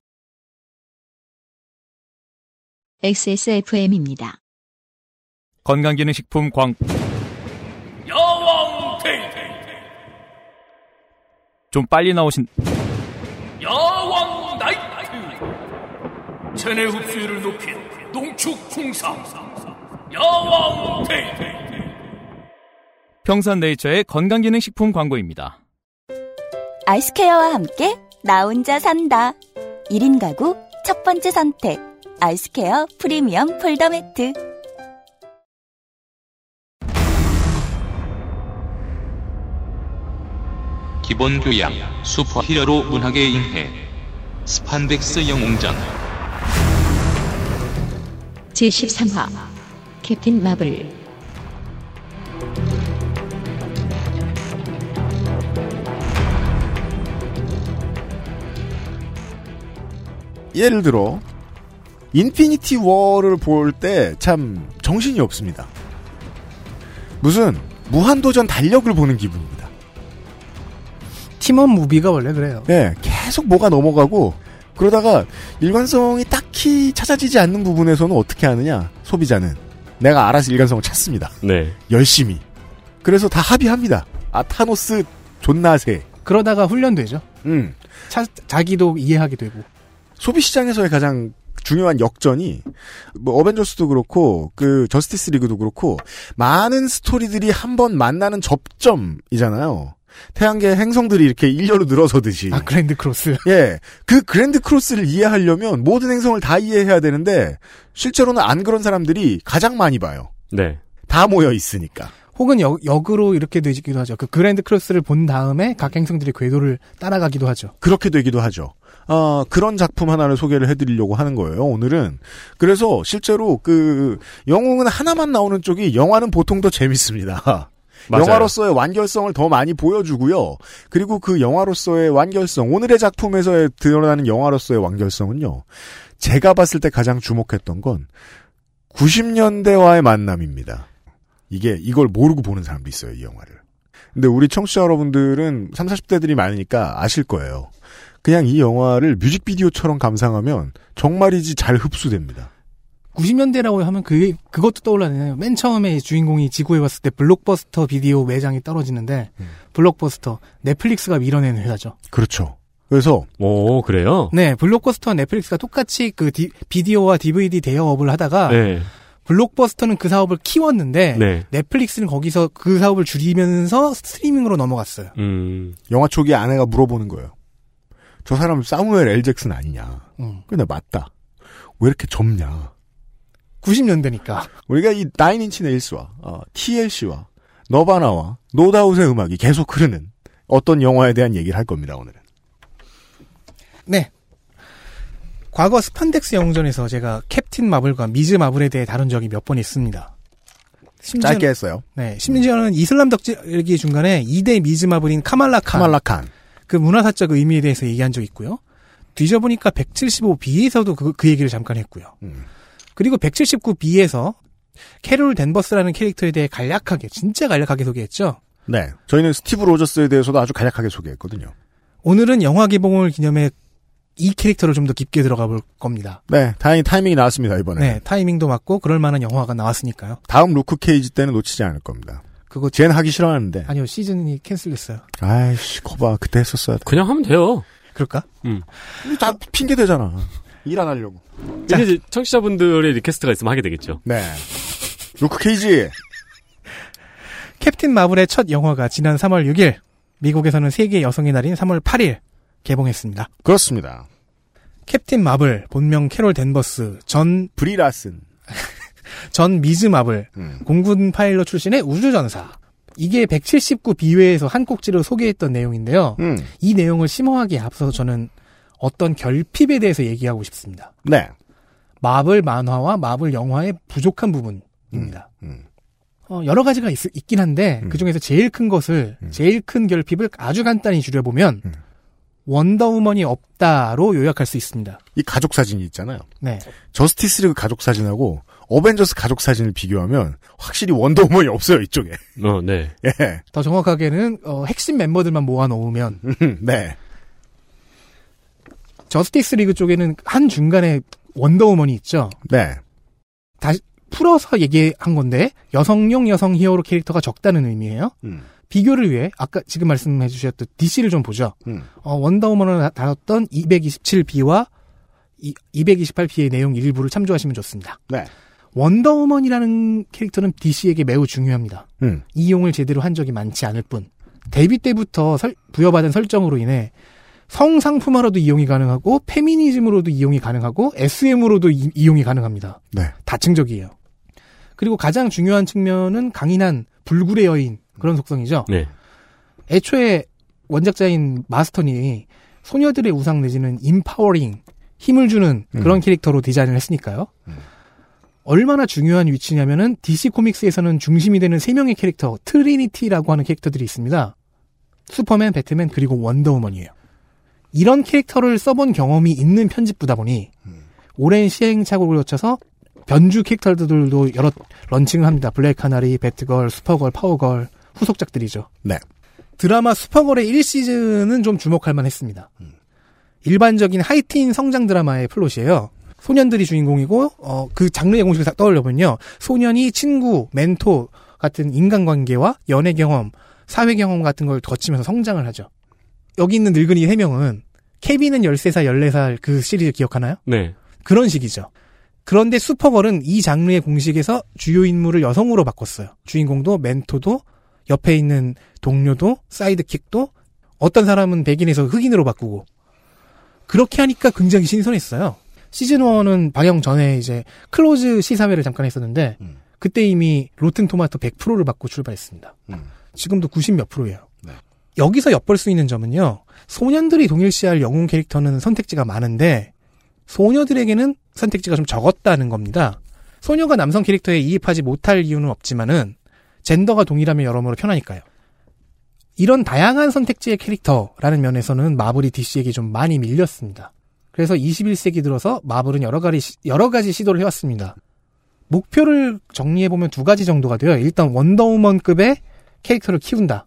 [SPEAKER 1] XSFM입니다.
[SPEAKER 6] 건강기능식품 광
[SPEAKER 10] 여왕
[SPEAKER 6] 좀 빨리 나오신
[SPEAKER 10] 여왕 나이트 체내 흡수율을 높인 농축 홍삼 여왕 테이트
[SPEAKER 6] 평산네이처의 건강기능식품 광고입니다.
[SPEAKER 7] 아이스케어와 함께 나 혼자 산다. 1인 가구 첫 번째 선택. 아이스케어 프리미엄 폴더 매트.
[SPEAKER 9] 기본 교양, 슈퍼 히어로 문학의 이해, 스판덱스 영웅전,
[SPEAKER 1] 제13화 캡틴 마블
[SPEAKER 2] 예를 들어 인피니티 워를 볼 때 참 정신이 없습니다. 무슨 무한도전 달력을 보는 기분입니다.
[SPEAKER 4] 팀원 무비가 원래 그래요.
[SPEAKER 2] 네, 계속 뭐가 넘어가고 그러다가 일관성이 딱히 찾아지지 않는 부분에서는 어떻게 하느냐? 소비자는 내가 알아서 일관성을 찾습니다.
[SPEAKER 3] 네.
[SPEAKER 2] 열심히. 그래서 다 합의합니다. 아 타노스 존나 세.
[SPEAKER 4] 그러다가 훈련되죠.
[SPEAKER 2] 음.
[SPEAKER 4] 차- 자기도 이해하게 되고.
[SPEAKER 2] 소비 시장에서의 가장 중요한 역전이 뭐 어벤져스도 그렇고 그 저스티스 리그도 그렇고 많은 스토리들이 한 번 만나는 접점이잖아요. 태양계 행성들이 이렇게 일렬로 늘어서듯이.
[SPEAKER 4] 아 grand cross.
[SPEAKER 2] 예. 그 grand cross를 이해하려면 모든 행성을 다 이해해야 되는데 실제로는 안 그런 사람들이 가장 많이 봐요.
[SPEAKER 3] 네.
[SPEAKER 2] 다 모여 있으니까.
[SPEAKER 4] 혹은 역, 역으로 이렇게 되기도 하죠. 그 grand cross를 본 다음에 각 행성들이 궤도를 따라가기도 하죠.
[SPEAKER 2] 그렇게 되기도 하죠. 아, 그런 작품 하나를 소개를 해드리려고 하는 거예요, 오늘은. 그래서 실제로 그, 영웅은 하나만 나오는 쪽이 영화는 보통 더 재밌습니다.
[SPEAKER 3] 맞아요.
[SPEAKER 2] 영화로서의 완결성을 더 많이 보여주고요. 그리고 그 영화로서의 완결성, 오늘의 작품에서 드러나는 영화로서의 완결성은요. 제가 봤을 때 가장 주목했던 건 90년대와의 만남입니다. 이게 이걸 모르고 보는 사람도 있어요, 이 영화를. 근데 우리 청취자 여러분들은 30, 40대들이 많으니까 아실 거예요. 그냥 이 영화를 뮤직비디오처럼 감상하면 정말이지 잘 흡수됩니다.
[SPEAKER 4] 90년대라고 하면 그 그것도 떠올라네요. 맨 처음에 주인공이 지구에 왔을 때 블록버스터 비디오 매장이 떨어지는데 블록버스터 넷플릭스가 밀어낸 회사죠.
[SPEAKER 2] 그렇죠. 그래서
[SPEAKER 3] 오, 그래요?
[SPEAKER 4] 네, 블록버스터와 넷플릭스가 똑같이 그 디- 비디오와 DVD 대여업을 하다가
[SPEAKER 3] 네.
[SPEAKER 4] 블록버스터는 그 사업을 키웠는데
[SPEAKER 3] 네.
[SPEAKER 4] 넷플릭스는 거기서 그 사업을 줄이면서 스트리밍으로 넘어갔어요.
[SPEAKER 3] 음.
[SPEAKER 2] 영화 초기 아내가 물어보는 거예요. 저 사람 사무엘 L 잭슨 아니냐.
[SPEAKER 4] 음.
[SPEAKER 2] 근데 맞다. 왜 이렇게 젊냐.
[SPEAKER 4] 90년대니까.
[SPEAKER 2] 우리가 이 나인인치 네일스와 어, TLC와 너바나와 노다웃의 음악이 계속 흐르는 어떤 영화에 대한 얘기를 할 겁니다 오늘은.
[SPEAKER 4] 네. 과거 스판덱스 영웅전에서 제가 캡틴 마블과 미즈 마블에 대해 다룬 적이 몇 번 있습니다. 심지어,
[SPEAKER 2] 짧게 했어요.
[SPEAKER 4] 네, 심지어는 이슬람 덕질기 중간에 2대 미즈 마블인 카말라 칸.
[SPEAKER 2] 카말라 칸.
[SPEAKER 4] 그 문화사적 의미에 대해서 얘기한 적 있고요. 뒤져보니까 175B에서도 그, 그 얘기를 잠깐 했고요.
[SPEAKER 2] 음.
[SPEAKER 4] 그리고 179B에서 캐롤 댄버스라는 캐릭터에 대해 간략하게, 진짜 간략하게 소개했죠.
[SPEAKER 2] 네. 저희는 스티브 로저스에 대해서도 아주 간략하게 소개했거든요.
[SPEAKER 4] 오늘은 영화 개봉을 기념해 이 캐릭터를 좀 더 깊게 들어가 볼 겁니다.
[SPEAKER 2] 네. 다행히 타이밍이 나왔습니다 이번에.
[SPEAKER 4] 네, 타이밍도 맞고 그럴 만한 영화가 나왔으니까요.
[SPEAKER 2] 다음 루크 케이지 때는 놓치지 않을 겁니다.
[SPEAKER 4] 그거
[SPEAKER 2] 쟨 하기 싫어하는데.
[SPEAKER 4] 아니요, 시즌이 cancel됐어요.
[SPEAKER 2] 아이씨, 거봐. 그때 했었어야 돼.
[SPEAKER 3] 그냥 하면 돼요.
[SPEAKER 4] 그럴까?
[SPEAKER 3] 음.
[SPEAKER 2] 다 핑계 대잖아. 일 안 하려고.
[SPEAKER 3] 이제 이제 청취자분들의 request가 있으면 하게 되겠죠.
[SPEAKER 2] 네. 루크 케이지.
[SPEAKER 4] 캡틴 마블의 첫 영화가 지난 3월 6일, 미국에서는 세계 여성의 날인 3월 8일 개봉했습니다.
[SPEAKER 2] 그렇습니다.
[SPEAKER 4] 캡틴 마블, 본명 캐롤 댄버스, 전,
[SPEAKER 2] 브리 라슨.
[SPEAKER 4] 전 미즈 마블,
[SPEAKER 2] 음.
[SPEAKER 4] 공군 파일럿 출신의 우주전사. 이게 179B회에서 한 꼭지로 소개했던 내용인데요.
[SPEAKER 2] 음.
[SPEAKER 4] 이 내용을 심화하기에 앞서서 저는 어떤 결핍에 대해서 얘기하고 싶습니다.
[SPEAKER 2] 네.
[SPEAKER 4] 마블 만화와 마블 영화의 부족한 부분입니다.
[SPEAKER 2] 음.
[SPEAKER 4] 어, 여러 가지가 있, 긴 한데
[SPEAKER 2] 음.
[SPEAKER 4] 그 중에서 제일 큰 것을 제일 큰 결핍을 아주 간단히 줄여보면
[SPEAKER 2] 음.
[SPEAKER 4] 원더우먼이 없다로 요약할 수 있습니다.
[SPEAKER 2] 이 가족 사진이 있잖아요.
[SPEAKER 4] 네,
[SPEAKER 2] 저스티스 리그 가족 사진하고 어벤져스 가족 사진을 비교하면 확실히 원더우먼이 없어요, 이쪽에.
[SPEAKER 3] 어, 네.
[SPEAKER 2] 예.
[SPEAKER 4] 더 정확하게는 어, 핵심 멤버들만 모아 놓으면
[SPEAKER 2] 네.
[SPEAKER 4] 저스티스 리그 쪽에는 한 중간에 원더우먼이 있죠.
[SPEAKER 2] 네.
[SPEAKER 4] 다시 풀어서 얘기한 건데 여성용 여성 히어로 캐릭터가 적다는 의미예요.
[SPEAKER 2] 음.
[SPEAKER 4] 비교를 위해 아까 지금 말씀해 주셨던 DC를 좀 보죠.
[SPEAKER 2] 음.
[SPEAKER 4] 어, 원더우먼을 다뤘던 227B와 228B의 내용 일부를 참조하시면 좋습니다.
[SPEAKER 2] 네.
[SPEAKER 4] 원더우먼이라는 캐릭터는 DC에게 매우 중요합니다.
[SPEAKER 2] 음.
[SPEAKER 4] 이용을 제대로 한 적이 많지 않을 뿐. 데뷔 때부터 설- 부여받은 설정으로 인해 성상품화로도 이용이 가능하고 페미니즘으로도 이용이 가능하고 SM으로도 이, 이용이 가능합니다.
[SPEAKER 2] 네.
[SPEAKER 4] 다층적이에요. 그리고 가장 중요한 측면은 강인한 불굴의 여인 그런 속성이죠.
[SPEAKER 3] 네.
[SPEAKER 4] 애초에 원작자인 마스턴이 소녀들의 우상 내지는 empowering 힘을 주는 그런
[SPEAKER 2] 음.
[SPEAKER 4] 캐릭터로 디자인을 했으니까요. 얼마나 중요한 위치냐면은 DC 코믹스에서는 중심이 되는 세 명의 캐릭터 trinity라고 하는 캐릭터들이 있습니다. 슈퍼맨, 배트맨 그리고 원더우먼이에요. 이런 캐릭터를 써본 경험이 있는 편집부다 보니 오랜 시행착오를 거쳐서 변주 캐릭터들도 여러 launching을 합니다. 블랙 카나리, 배트걸, 슈퍼걸, 파워걸 후속작들이죠.
[SPEAKER 2] 네.
[SPEAKER 4] 드라마 슈퍼걸의 1시즌은 좀 주목할 만했습니다. 일반적인 하이틴 성장 드라마의 플롯이에요. 소년들이 주인공이고 어, 그 장르의 공식을 다 떠올려보면요. 소년이 친구, 멘토 같은 인간관계와 연애 경험, 사회 경험 같은 걸 거치면서 성장을 하죠. 여기 있는 늙은이 3명은 케빈은 13살, 14살 그 시리즈 기억하나요?
[SPEAKER 3] 네.
[SPEAKER 4] 그런 식이죠. 그런데 슈퍼걸은 이 장르의 공식에서 주요 인물을 여성으로 바꿨어요. 주인공도 멘토도 옆에 있는 동료도 사이드킥도 어떤 사람은 백인에서 흑인으로 바꾸고 그렇게 하니까 굉장히 신선했어요. 시즌 1은 방영 전에 이제 close 시사회를 잠깐 했었는데
[SPEAKER 2] 음.
[SPEAKER 4] 그때 이미 로튼 토마토 100%를 받고 출발했습니다.
[SPEAKER 2] 음.
[SPEAKER 4] 지금도 90 몇 프로예요.
[SPEAKER 2] 네.
[SPEAKER 4] 여기서 엿볼 수 있는 점은요. 소년들이 동일시할 영웅 캐릭터는 선택지가 많은데 소녀들에게는 선택지가 좀 적었다는 겁니다. 소녀가 남성 캐릭터에 이입하지 못할 이유는 없지만은 젠더가 동일하면 여러모로 편하니까요. 이런 다양한 선택지의 캐릭터라는 면에서는 마블이 DC에게 좀 많이 밀렸습니다. 그래서 21세기 들어서 마블은 여러 가지, 시- 여러 가지 시도를 해왔습니다. 목표를 정리해보면 두 가지 정도가 돼요. 일단 원더우먼급의 캐릭터를 키운다.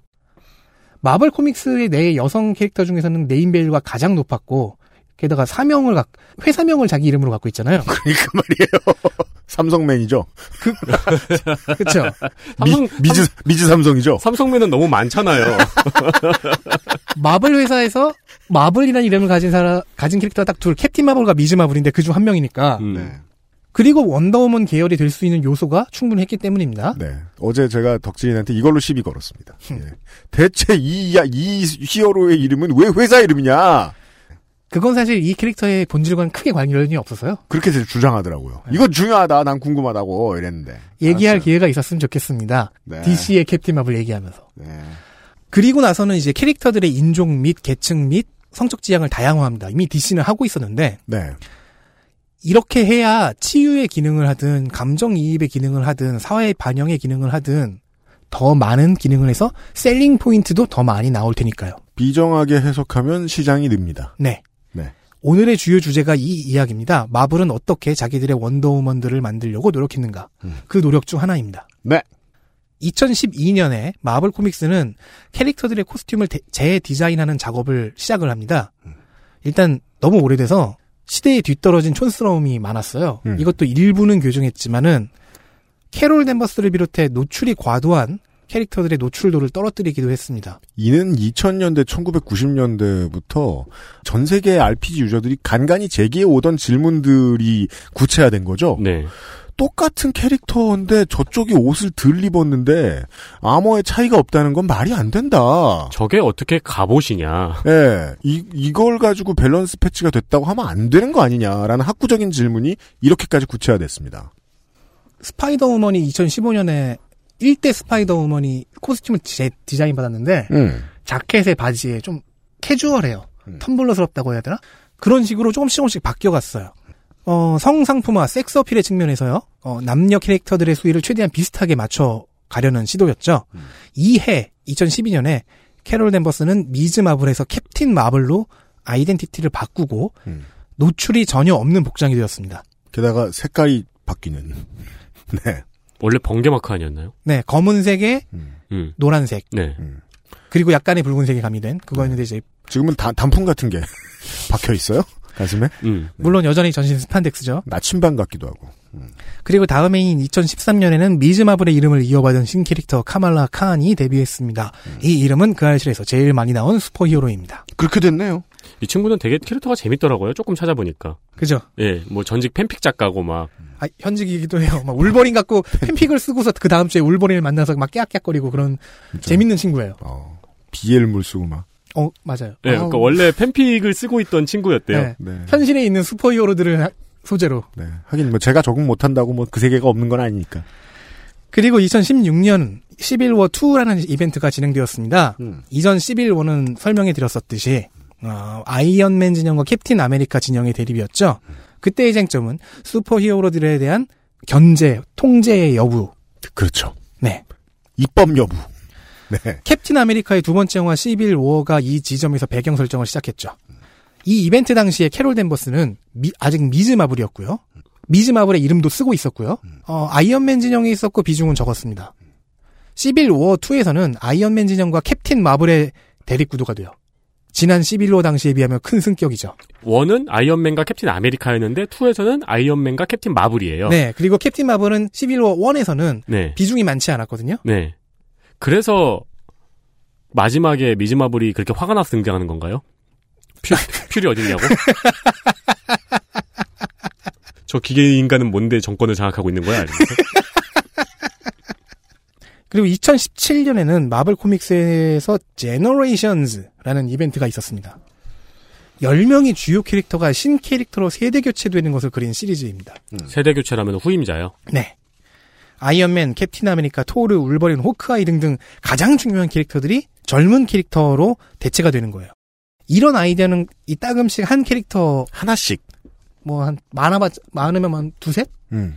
[SPEAKER 4] 마블 코믹스의 내 여성 캐릭터 중에서는 name value가 가장 높았고 게다가 사명을 갖, 회사명을 자기 이름으로 갖고 있잖아요.
[SPEAKER 2] 그러니까 말이에요. 삼성맨이죠.
[SPEAKER 4] 그렇죠.
[SPEAKER 3] 삼성-
[SPEAKER 2] 미, 즈 미즈 삼성이죠.
[SPEAKER 3] 삼성맨은 너무 많잖아요.
[SPEAKER 4] 마블 회사에서 마블이라는 이름을 가진 사람 가진 캐릭터가 딱 둘, 캡틴 마블과 미즈 마블인데 그중 한 명이니까.
[SPEAKER 3] 음.
[SPEAKER 2] 네.
[SPEAKER 4] 그리고 원더우먼 계열이 될 수 있는 요소가 충분히 했기 때문입니다.
[SPEAKER 2] 네. 어제 제가 덕진이한테 이걸로 시비 걸었습니다. 예. 대체 이, 야, 이 히어로의 이름은 왜 회사 이름이냐?
[SPEAKER 4] 그건 사실 이 캐릭터의 본질과는 크게 관련이 없어서요.
[SPEAKER 2] 그렇게 주장하더라고요. 이거 중요하다. 난 궁금하다고 이랬는데.
[SPEAKER 4] 얘기할
[SPEAKER 2] 알았어요.
[SPEAKER 4] 기회가 있었으면 좋겠습니다.
[SPEAKER 2] 네.
[SPEAKER 4] DC의 캡틴 마블 얘기하면서.
[SPEAKER 2] 네.
[SPEAKER 4] 그리고 나서는 이제 캐릭터들의 인종 및 계층 및 성적 지향을 다양화합니다. 이미 DC는 하고 있었는데
[SPEAKER 2] 네.
[SPEAKER 4] 이렇게 해야 치유의 기능을 하든 감정이입의 기능을 하든 사회 반영의 기능을 하든 더 많은 기능을 해서 셀링 포인트도 더 많이 나올 테니까요.
[SPEAKER 2] 비정하게 해석하면 시장이 늡니다.
[SPEAKER 4] 네.
[SPEAKER 2] 네.
[SPEAKER 4] 오늘의 주요 주제가 이 이야기입니다. 마블은 어떻게 자기들의 원더우먼들을 만들려고 노력했는가.
[SPEAKER 2] 음.
[SPEAKER 4] 그 노력 중 하나입니다.
[SPEAKER 2] 네.
[SPEAKER 4] 2012년에 마블 코믹스는 캐릭터들의 코스튬을 대- 재디자인하는 작업을 시작을 합니다. 일단 너무 오래돼서 시대에 뒤떨어진 촌스러움이 많았어요.
[SPEAKER 2] 음.
[SPEAKER 4] 이것도 일부는 교정했지만은 캐롤 댄버스를 비롯해 노출이 과도한 캐릭터들의 노출도를 떨어뜨리기도 했습니다.
[SPEAKER 2] 이는 2000년대, 1990년대부터 전 세계의 RPG 유저들이 간간히 제기해 오던 질문들이 구체화된 거죠.
[SPEAKER 3] 네.
[SPEAKER 2] 똑같은 캐릭터인데 저쪽이 옷을 덜 입었는데 아머의 차이가 없다는 건 말이 안 된다.
[SPEAKER 3] 저게 어떻게 갑옷이냐.
[SPEAKER 2] 예, 이, 이걸 가지고 balance patch가 됐다고 하면 안 되는 거 아니냐라는 학구적인 질문이 이렇게까지 구체화됐습니다.
[SPEAKER 4] 스파이더우먼이 2015년에 1대 스파이더우먼이 costume을 재 디자인 받았는데
[SPEAKER 2] 음.
[SPEAKER 4] 자켓에 바지에 좀 캐주얼해요. 텀블러스럽다고 해야 되나? 그런 식으로 조금씩 조금씩 바뀌어갔어요. 어, 성상품화, 섹스 어필의 측면에서요. 어, 남녀 캐릭터들의 수위를 최대한 비슷하게 맞춰 가려는 시도였죠. 이해 2012년에 캐롤 댄버스는 미즈 마블에서 캡틴 마블로 아이덴티티를 바꾸고
[SPEAKER 2] 음.
[SPEAKER 4] 노출이 전혀 없는 복장이 되었습니다.
[SPEAKER 2] 게다가 색깔이 바뀌는. 네.
[SPEAKER 3] 원래 번개 마크 아니었나요?
[SPEAKER 4] 네, 검은색에
[SPEAKER 3] 음.
[SPEAKER 4] 노란색
[SPEAKER 3] 네.
[SPEAKER 4] 그리고 약간의 붉은색이 가미된 그거였는데 이제
[SPEAKER 2] 지금은 다, 단풍 같은 게 박혀 있어요? 가슴에?
[SPEAKER 3] 음.
[SPEAKER 4] 물론 여전히 전신 스판덱스죠.
[SPEAKER 2] 나침반 같기도 하고.
[SPEAKER 4] 그리고 다음 해인 2013년에는 미즈 마블의 이름을 이어받은 신캐릭터 카말라 칸이 데뷔했습니다. 이 이름은 그알싫에서 제일 많이 나온 슈퍼히어로입니다.
[SPEAKER 2] 그렇게 됐네요.
[SPEAKER 3] 이 친구는 되게 캐릭터가 재밌더라고요. 조금 찾아보니까.
[SPEAKER 4] 그죠?
[SPEAKER 3] 예, 뭐 전직 팬픽 작가고 막.
[SPEAKER 4] 아, 현직이기도 해요. 막 울버린 갖고 팬픽을 쓰고서 그 다음 주에 울버린을 만나서 막 깨악깨악거리고 그런 재밌는 친구예요.
[SPEAKER 2] BL물 쓰고 막.
[SPEAKER 4] 어, 맞아요.
[SPEAKER 3] 예, 그러니까 원래 팬픽을 쓰고 있던 친구였대요.
[SPEAKER 4] 네. 현실에 있는 슈퍼히어로들을 하- 소재로.
[SPEAKER 2] 네. 하긴 뭐 제가 적응 못한다고 뭐 그 세계가 없는 건 아니니까.
[SPEAKER 4] 그리고 2016년 11워 2라는 이벤트가 진행되었습니다.
[SPEAKER 2] 음.
[SPEAKER 4] 이전 11워는 설명해 드렸었듯이 어, 아이언맨 진영과 캡틴 아메리카 진영의 대립이었죠. 그때의 쟁점은 슈퍼히어로들에 대한 견제, 통제의 여부.
[SPEAKER 2] 그렇죠.
[SPEAKER 4] 네.
[SPEAKER 2] 입법 여부. 네.
[SPEAKER 4] 캡틴 아메리카의 두 번째 영화 시빌 워가 이 지점에서 배경 설정을 시작했죠. 이 이벤트 당시에 캐롤 댄버스는 미- 아직 미즈 마블이었고요. 미즈 마블의 이름도 쓰고 있었고요. 어, 아이언맨 진영에 있었고 비중은 적었습니다. 시빌 워 2에서는 아이언맨 진영과 캡틴 마블의 대립 구도가 돼요. 지난 시빌 워 당시에 비하면 큰 승격이죠.
[SPEAKER 3] one은 아이언맨과 캡틴 아메리카였는데 two에서는 아이언맨과 캡틴 마블이에요.
[SPEAKER 4] 네, 그리고 캡틴 마블은 시빌 워 1에서는
[SPEAKER 3] 네.
[SPEAKER 4] 비중이 많지 않았거든요.
[SPEAKER 3] 네. 그래서 마지막에 미즈 마블이 그렇게 화가 나서 등장하는 건가요? 퓨, 퓨리 어딨냐고? 저 기계 인간은 뭔데 정권을 장악하고 있는 거야?
[SPEAKER 4] 그리고 2017년에는 마블 코믹스에서 제너레이션즈라는 이벤트가 있었습니다. 10명의 주요 캐릭터가 신 캐릭터로 세대 교체되는 것을 그린 시리즈입니다.
[SPEAKER 3] 세대 교체라면 후임자요.
[SPEAKER 4] 네. 아이언맨, 캡틴 아메리카, 토르, 울버린, 호크아이 등등 가장 중요한 캐릭터들이 젊은 캐릭터로 대체가 되는 거예요. 이런 아이디어는 이따금씩 한 캐릭터
[SPEAKER 2] 하나씩
[SPEAKER 4] 뭐 한 많아봤 많으면 한 두셋
[SPEAKER 2] 음.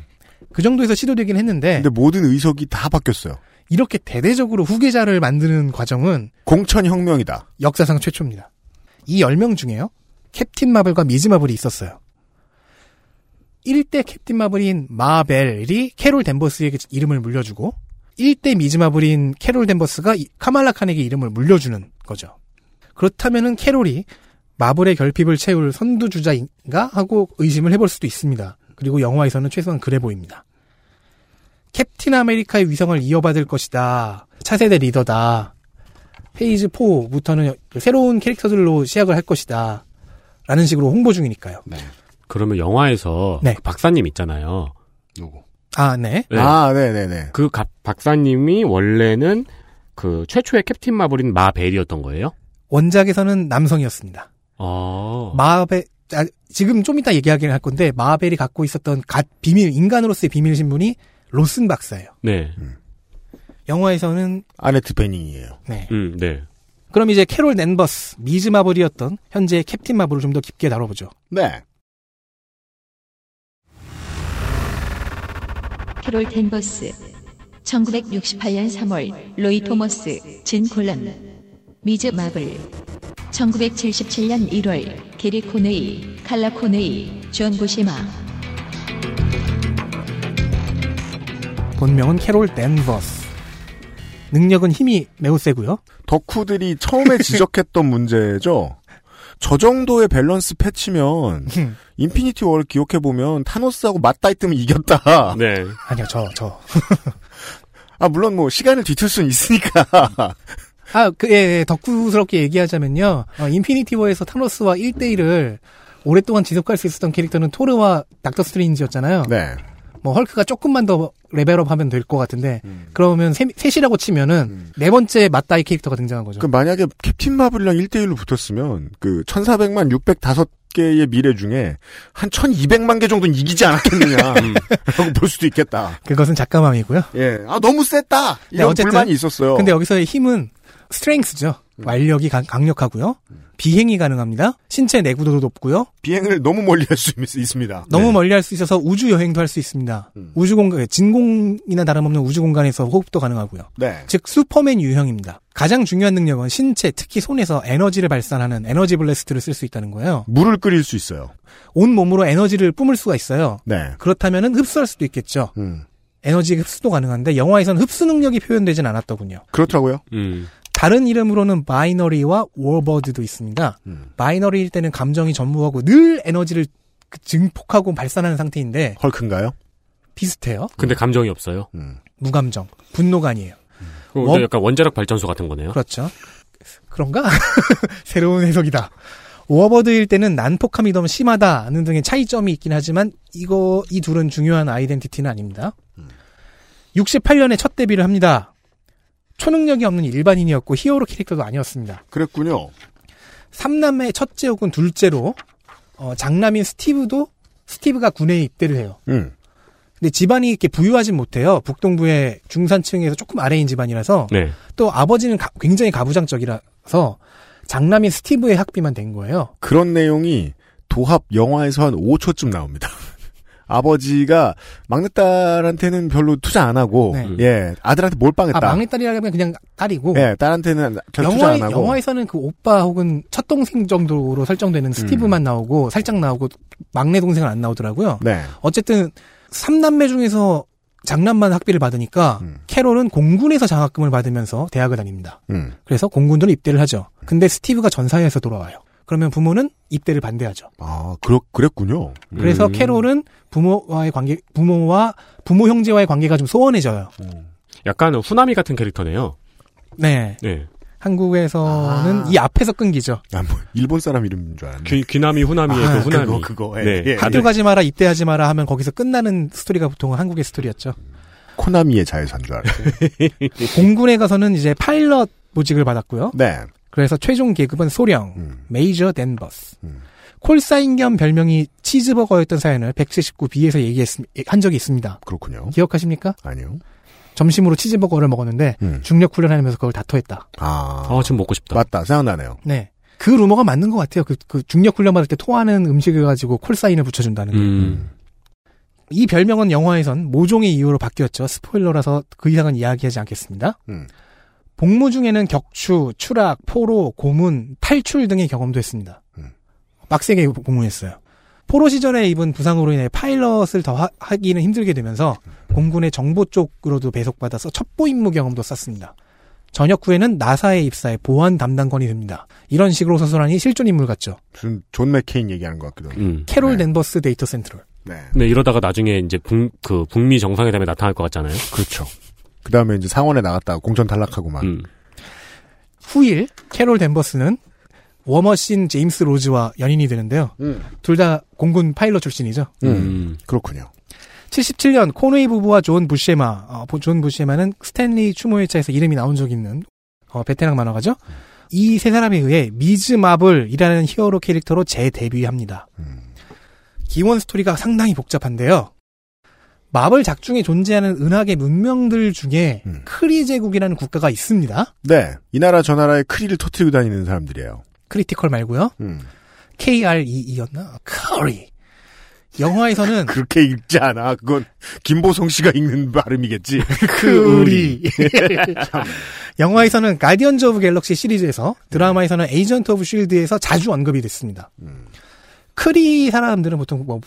[SPEAKER 4] 그 정도에서 시도되긴 했는데
[SPEAKER 2] 근데 모든 의석이 다 바뀌었어요.
[SPEAKER 4] 이렇게 대대적으로 후계자를 만드는 과정은
[SPEAKER 2] 공천 혁명이다.
[SPEAKER 4] 역사상 최초입니다. 이 10명 중에요. 캡틴 마블과 미즈 마블이 있었어요. 1대 캡틴 마블인 마벨이 캐롤 댄버스에게 이름을 물려주고 1대 미즈 마블인 캐롤 댄버스가 이- 카말라 칸에게 이름을 물려주는 거죠. 그렇다면은 캐롤이 마블의 결핍을 채울 선두주자인가 하고 의심을 해볼 수도 있습니다. 그리고 영화에서는 최소한 그래 보입니다. 캡틴 아메리카의 위상을 이어받을 것이다. 차세대 리더다. phase 4부터는 새로운 캐릭터들로 시작을 할 것이다. 라는 식으로 홍보 중이니까요.
[SPEAKER 3] 그러면 영화에서
[SPEAKER 4] 네.
[SPEAKER 3] 그 박사님 있잖아요.
[SPEAKER 2] 누구?
[SPEAKER 4] 아, 네.
[SPEAKER 3] 네.
[SPEAKER 2] 아, 네 네 네.
[SPEAKER 3] 그 가- 박사님이 원래는 그 최초의 캡틴 마블인 마벨이었던 거예요?
[SPEAKER 4] 원작에서는 남성이었습니다.
[SPEAKER 3] 어.
[SPEAKER 4] 마벨, 아, 지금 좀 이따 얘기하긴 할 건데, 마벨이 갖고 있었던 가, 비밀, 인간으로서의 비밀 신분이 로슨 박사예요.
[SPEAKER 3] 네.
[SPEAKER 4] 영화에서는,
[SPEAKER 2] 아네트 베닝이에요.
[SPEAKER 4] 네.
[SPEAKER 3] 음, 네.
[SPEAKER 4] 그럼 이제 캐롤 댄버스, 미즈 마블이었던 현재 캡틴 마블을 좀 더 깊게 다뤄보죠.
[SPEAKER 2] 네.
[SPEAKER 1] 캐롤 댄버스 1968년 3월 로이 토머스 진 콜런 미즈 마블 1977년 1월 게리 콘웨이 칼라 콘웨이 존 부세마
[SPEAKER 4] 본명은 캐롤 댄버스. 능력은 힘이 매우 세고요.
[SPEAKER 2] 덕후들이 처음에 지적했던 문제죠. 저 정도의 밸런스 패치면 인피니티 워 기억해 보면 타노스하고 맞다이 뜨면 이겼다.
[SPEAKER 3] 네.
[SPEAKER 4] 아니요, 저, 저.
[SPEAKER 2] 아 물론 뭐 시간을 뒤틀 수는 있으니까.
[SPEAKER 4] 아, 그, 예, 예, 덕후스럽게 얘기하자면요. 어, 인피니티 워에서 타노스와 1대1을 오랫동안 지속할 수 있었던 캐릭터는 토르와 닥터 스트레인지였잖아요.
[SPEAKER 2] 네.
[SPEAKER 4] 뭐 헐크가 조금만 더 레벨업 하면 될 것 같은데
[SPEAKER 2] 음.
[SPEAKER 4] 그러면 셋, 셋이라고 치면은 네 번째 맞다이 캐릭터가 등장한 거죠.
[SPEAKER 2] 그 만약에 캡틴 마블이랑 1대1로 붙었으면 그 1400만 605개의 미래 중에 한 1200만 개 정도는 이기지 않았겠느냐. 라고 볼 수도 있겠다.
[SPEAKER 4] 그것은 작가맘이고요.
[SPEAKER 2] 예. 아 너무 셌다.
[SPEAKER 4] 네,
[SPEAKER 2] 이런
[SPEAKER 4] 어쨌든
[SPEAKER 2] 불만이 있었어요.
[SPEAKER 4] 근데 여기서의 힘은 strength죠. 완력이 강, 강력하고요. 비행이 가능합니다. 신체 내구도도 높고요.
[SPEAKER 2] 비행을 너무 멀리 할 수 있습니다.
[SPEAKER 4] 너무
[SPEAKER 2] 네.
[SPEAKER 4] 멀리 할 수 있어서 우주 여행도 할 수 있습니다. 우주 공간, 진공이나 다름없는 우주 공간에서 호흡도 가능하고요.
[SPEAKER 2] 네.
[SPEAKER 4] 즉 슈퍼맨 유형입니다. 가장 중요한 능력은 신체, 특히 손에서 에너지를 발산하는 energy blast를 쓸 수 있다는 거예요.
[SPEAKER 2] 물을 끓일 수 있어요.
[SPEAKER 4] 온 몸으로 에너지를 뿜을 수가 있어요.
[SPEAKER 2] 네.
[SPEAKER 4] 그렇다면은 흡수할 수도 있겠죠.
[SPEAKER 2] 음.
[SPEAKER 4] 에너지 흡수도 가능한데 영화에서는 흡수 능력이 표현되진 않았더군요.
[SPEAKER 2] 그렇더라고요.
[SPEAKER 3] 음.
[SPEAKER 4] 다른 이름으로는 바이너리와 워버드도 있습니다.
[SPEAKER 2] 음.
[SPEAKER 4] 바이너리일 때는 감정이 전무하고 늘 에너지를 그 증폭하고 발산하는 상태인데
[SPEAKER 2] 헐크인가요?
[SPEAKER 4] 비슷해요.
[SPEAKER 3] 근데 감정이 없어요.
[SPEAKER 2] 음.
[SPEAKER 4] 무감정, 분노가 아니에요.
[SPEAKER 3] 그거
[SPEAKER 4] 워-
[SPEAKER 3] 약간 원자력 발전소 같은 거네요.
[SPEAKER 4] 그렇죠. 그런가? 새로운 해석이다. 워버드일 때는 난폭함이 너무 심하다는 등의 차이점이 있긴 하지만 이거 이 둘은 중요한 아이덴티티는 아닙니다. 68년에 첫 데뷔를 합니다. 초능력이 없는 일반인이었고 히어로 캐릭터도 아니었습니다.
[SPEAKER 2] 그랬군요.
[SPEAKER 4] 삼남매 첫째 혹은 둘째로 어, 장남인 스티브도 스티브가 군에 입대를 해요.
[SPEAKER 2] 음.
[SPEAKER 4] 근데 집안이 이렇게 부유하진 못해요. 북동부의 중산층에서 조금 아래인 집안이라서
[SPEAKER 3] 네.
[SPEAKER 4] 또 아버지는 가- 굉장히 가부장적이라서 장남인 스티브의 학비만 된 거예요.
[SPEAKER 2] 그런 내용이 도합 영화에서 한 5초쯤 나옵니다. 아버지가 막내딸한테는 별로 투자 안 하고,
[SPEAKER 4] 네.
[SPEAKER 2] 예, 아들한테 몰빵했다.
[SPEAKER 4] 아 막내딸이라면 그냥 딸이고
[SPEAKER 2] 예, 딸한테는 별 투자
[SPEAKER 4] 영화
[SPEAKER 2] 안 하고.
[SPEAKER 4] 영화에서는 그 오빠 혹은 첫 동생 정도로 설정되는 스티브만 나오고 살짝 나오고 막내 동생은 안 나오더라고요.
[SPEAKER 2] 네.
[SPEAKER 4] 어쨌든 삼남매 중에서 장남만 학비를 받으니까
[SPEAKER 2] 음.
[SPEAKER 4] 캐롤은 공군에서 장학금을 받으면서 대학을 다닙니다.
[SPEAKER 2] 음.
[SPEAKER 4] 그래서 공군으로 입대를 하죠. 근데 스티브가 전사에서 돌아와요. 그러면 부모는 입대를 반대하죠.
[SPEAKER 2] 아, 그렇, 그랬군요.
[SPEAKER 4] 그래서
[SPEAKER 3] 음.
[SPEAKER 4] 캐롤은 부모와의 관계, 부모와 부모 형제와의 관계가 좀 소원해져요.
[SPEAKER 3] 약간 후나미 같은 캐릭터네요.
[SPEAKER 4] 네.
[SPEAKER 3] 네.
[SPEAKER 4] 한국에서는
[SPEAKER 2] 아.
[SPEAKER 4] 이 앞에서 끊기죠.
[SPEAKER 2] 아, 뭐, 일본 사람 이름인 줄 알았네.
[SPEAKER 3] 귀, 귀남이 후나미의
[SPEAKER 4] 아,
[SPEAKER 3] 그 후나미.
[SPEAKER 2] 그거, 그거. 예,
[SPEAKER 3] 네.
[SPEAKER 2] 예.
[SPEAKER 4] 학교 가지 마라, 입대하지 마라 하면 거기서 끝나는 스토리가 보통 한국의 스토리였죠.
[SPEAKER 2] 코나미의 자회사인 줄 알았어요.
[SPEAKER 4] 공군에 가서는 이제 파일럿 보직을 받았고요.
[SPEAKER 2] 네.
[SPEAKER 4] 그래서 최종 계급은 소령,
[SPEAKER 2] 음.
[SPEAKER 4] 메이저 댄버스.
[SPEAKER 2] 음.
[SPEAKER 4] call sign 겸 별명이 치즈버거였던 사연을 179B에서 얘기한 적이 있습니다.
[SPEAKER 2] 그렇군요.
[SPEAKER 4] 기억하십니까?
[SPEAKER 2] 아니요.
[SPEAKER 4] 점심으로 치즈버거를 먹었는데
[SPEAKER 2] 음.
[SPEAKER 4] 중력 훈련하면서 그걸 다 토했다.
[SPEAKER 2] 아.
[SPEAKER 3] 아, 지금 먹고 싶다.
[SPEAKER 2] 맞다. 생각나네요.
[SPEAKER 4] 네. 그 루머가 맞는 것 같아요. 그, 그 중력 훈련 받을 때 토하는 음식을 가지고 콜사인을 붙여준다는 게.
[SPEAKER 3] 음.
[SPEAKER 4] 이 별명은 영화에선 모종의 이유로 바뀌었죠. 스포일러라서 그 이상은 이야기하지 않겠습니다.
[SPEAKER 2] 음.
[SPEAKER 4] 복무 중에는 격추, 추락, 포로, 고문, 탈출 등의 경험도 했습니다.
[SPEAKER 2] 음.
[SPEAKER 4] 빡세게 복무했어요. 포로 시절에 입은 부상으로 인해 파일럿을 더 하, 하기는 힘들게 되면서 공군의 정보 쪽으로도 배속받아서 첩보 임무 경험도 쌓습니다. 전역 후에는 나사에 입사해 보안 담당관이 됩니다. 이런 식으로 서술하니 실존 인물 같죠.
[SPEAKER 2] 무슨 존 맥케인 얘기하는 것 같기도 하고.
[SPEAKER 3] 음.
[SPEAKER 4] 캐롤 댄버스 데이터 센트럴.
[SPEAKER 2] 네.
[SPEAKER 3] 근데 이러다가 나중에 이제 북, 그 북미 정상회담에 나타날 것 같잖아요.
[SPEAKER 2] 그렇죠. 그 다음에 이제 상원에 나갔다가 공천 탈락하고 막.
[SPEAKER 3] 음.
[SPEAKER 4] 후일 캐롤 댄버스는 워머신 제임스 로즈와 연인이 되는데요.
[SPEAKER 2] 음.
[SPEAKER 4] 둘다 공군 파일럿 출신이죠.
[SPEAKER 2] 음. 그렇군요.
[SPEAKER 4] 77년 콘웨이 부부와 존 부쉐마, 어, 존 부쉐마는 스탠리 추모 회차에서 이름이 나온 적 있는 어, 베테랑 만화가죠. 이 세 사람에 의해 미즈 마블이라는 히어로 캐릭터로 재데뷔합니다. 기원 스토리가 상당히 복잡한데요. 마블 작중에 존재하는 은하계 문명들 중에 크리 제국이라는 국가가 있습니다.
[SPEAKER 2] 네. 이 나라 저 나라에 크리를 터트리고 다니는 사람들이에요.
[SPEAKER 4] critical 말고요.
[SPEAKER 2] 음.
[SPEAKER 4] KREE였나? 크리. 영화에서는
[SPEAKER 2] 그렇게 읽지 않아. 그건 김보성 씨가 읽는 발음이겠지.
[SPEAKER 4] 크리. 영화에서는 가디언즈 오브 갤럭시 시리즈에서 드라마에서는 에이전트 오브 쉴드에서 자주 언급이 됐습니다. 크리 사람들은 보통 뭐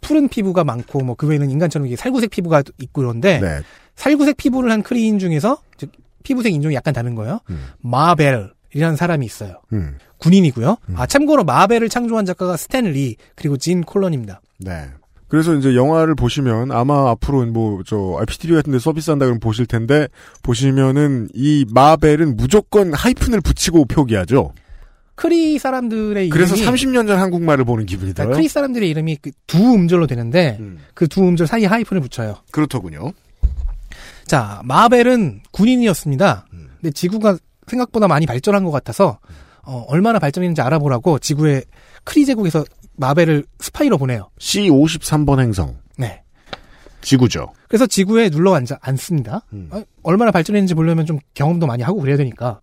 [SPEAKER 4] 푸른 피부가 많고 뭐 그 외에는 인간처럼 이게 살구색 피부가 있고 그런데
[SPEAKER 2] 네.
[SPEAKER 4] 살구색 피부를 한 크리인 중에서 즉 피부색 인종이 약간 다른 거예요. 마벨이라는 사람이 있어요.
[SPEAKER 2] 음.
[SPEAKER 4] 군인이고요. 아 참고로 마벨을 창조한 작가가 스탠 리 그리고 진 콜런입니다.
[SPEAKER 2] 네. 그래서 이제 영화를 보시면 아마 앞으로 뭐저 IPTV 같은 데 서비스한다 그러면 보실 텐데 보시면은 이 마벨은 무조건 하이픈을 붙이고 표기하죠.
[SPEAKER 4] 크리 사람들의 이름이
[SPEAKER 2] 그래서 30년 전 한국말을 보는 기분이 들어요.
[SPEAKER 4] 크리 사람들의 이름이 그 두 음절로 되는데 그두 음절 사이에 하이픈을 붙여요.
[SPEAKER 2] 그렇더군요.
[SPEAKER 4] 자, 마벨은 군인이었습니다.
[SPEAKER 2] 음.
[SPEAKER 4] 근데 지구가 생각보다 많이 발전한 것 같아서 어, 얼마나 발전했는지 알아보라고 지구의 크리 제국에서 마벨을 스파이로 보내요.
[SPEAKER 2] C53번 행성.
[SPEAKER 4] 네.
[SPEAKER 2] 지구죠.
[SPEAKER 4] 그래서 지구에 눌러 앉아 앉습니다.
[SPEAKER 2] 음.
[SPEAKER 4] 어, 얼마나 발전했는지 보려면 좀 경험도 많이 하고 그래야 되니까.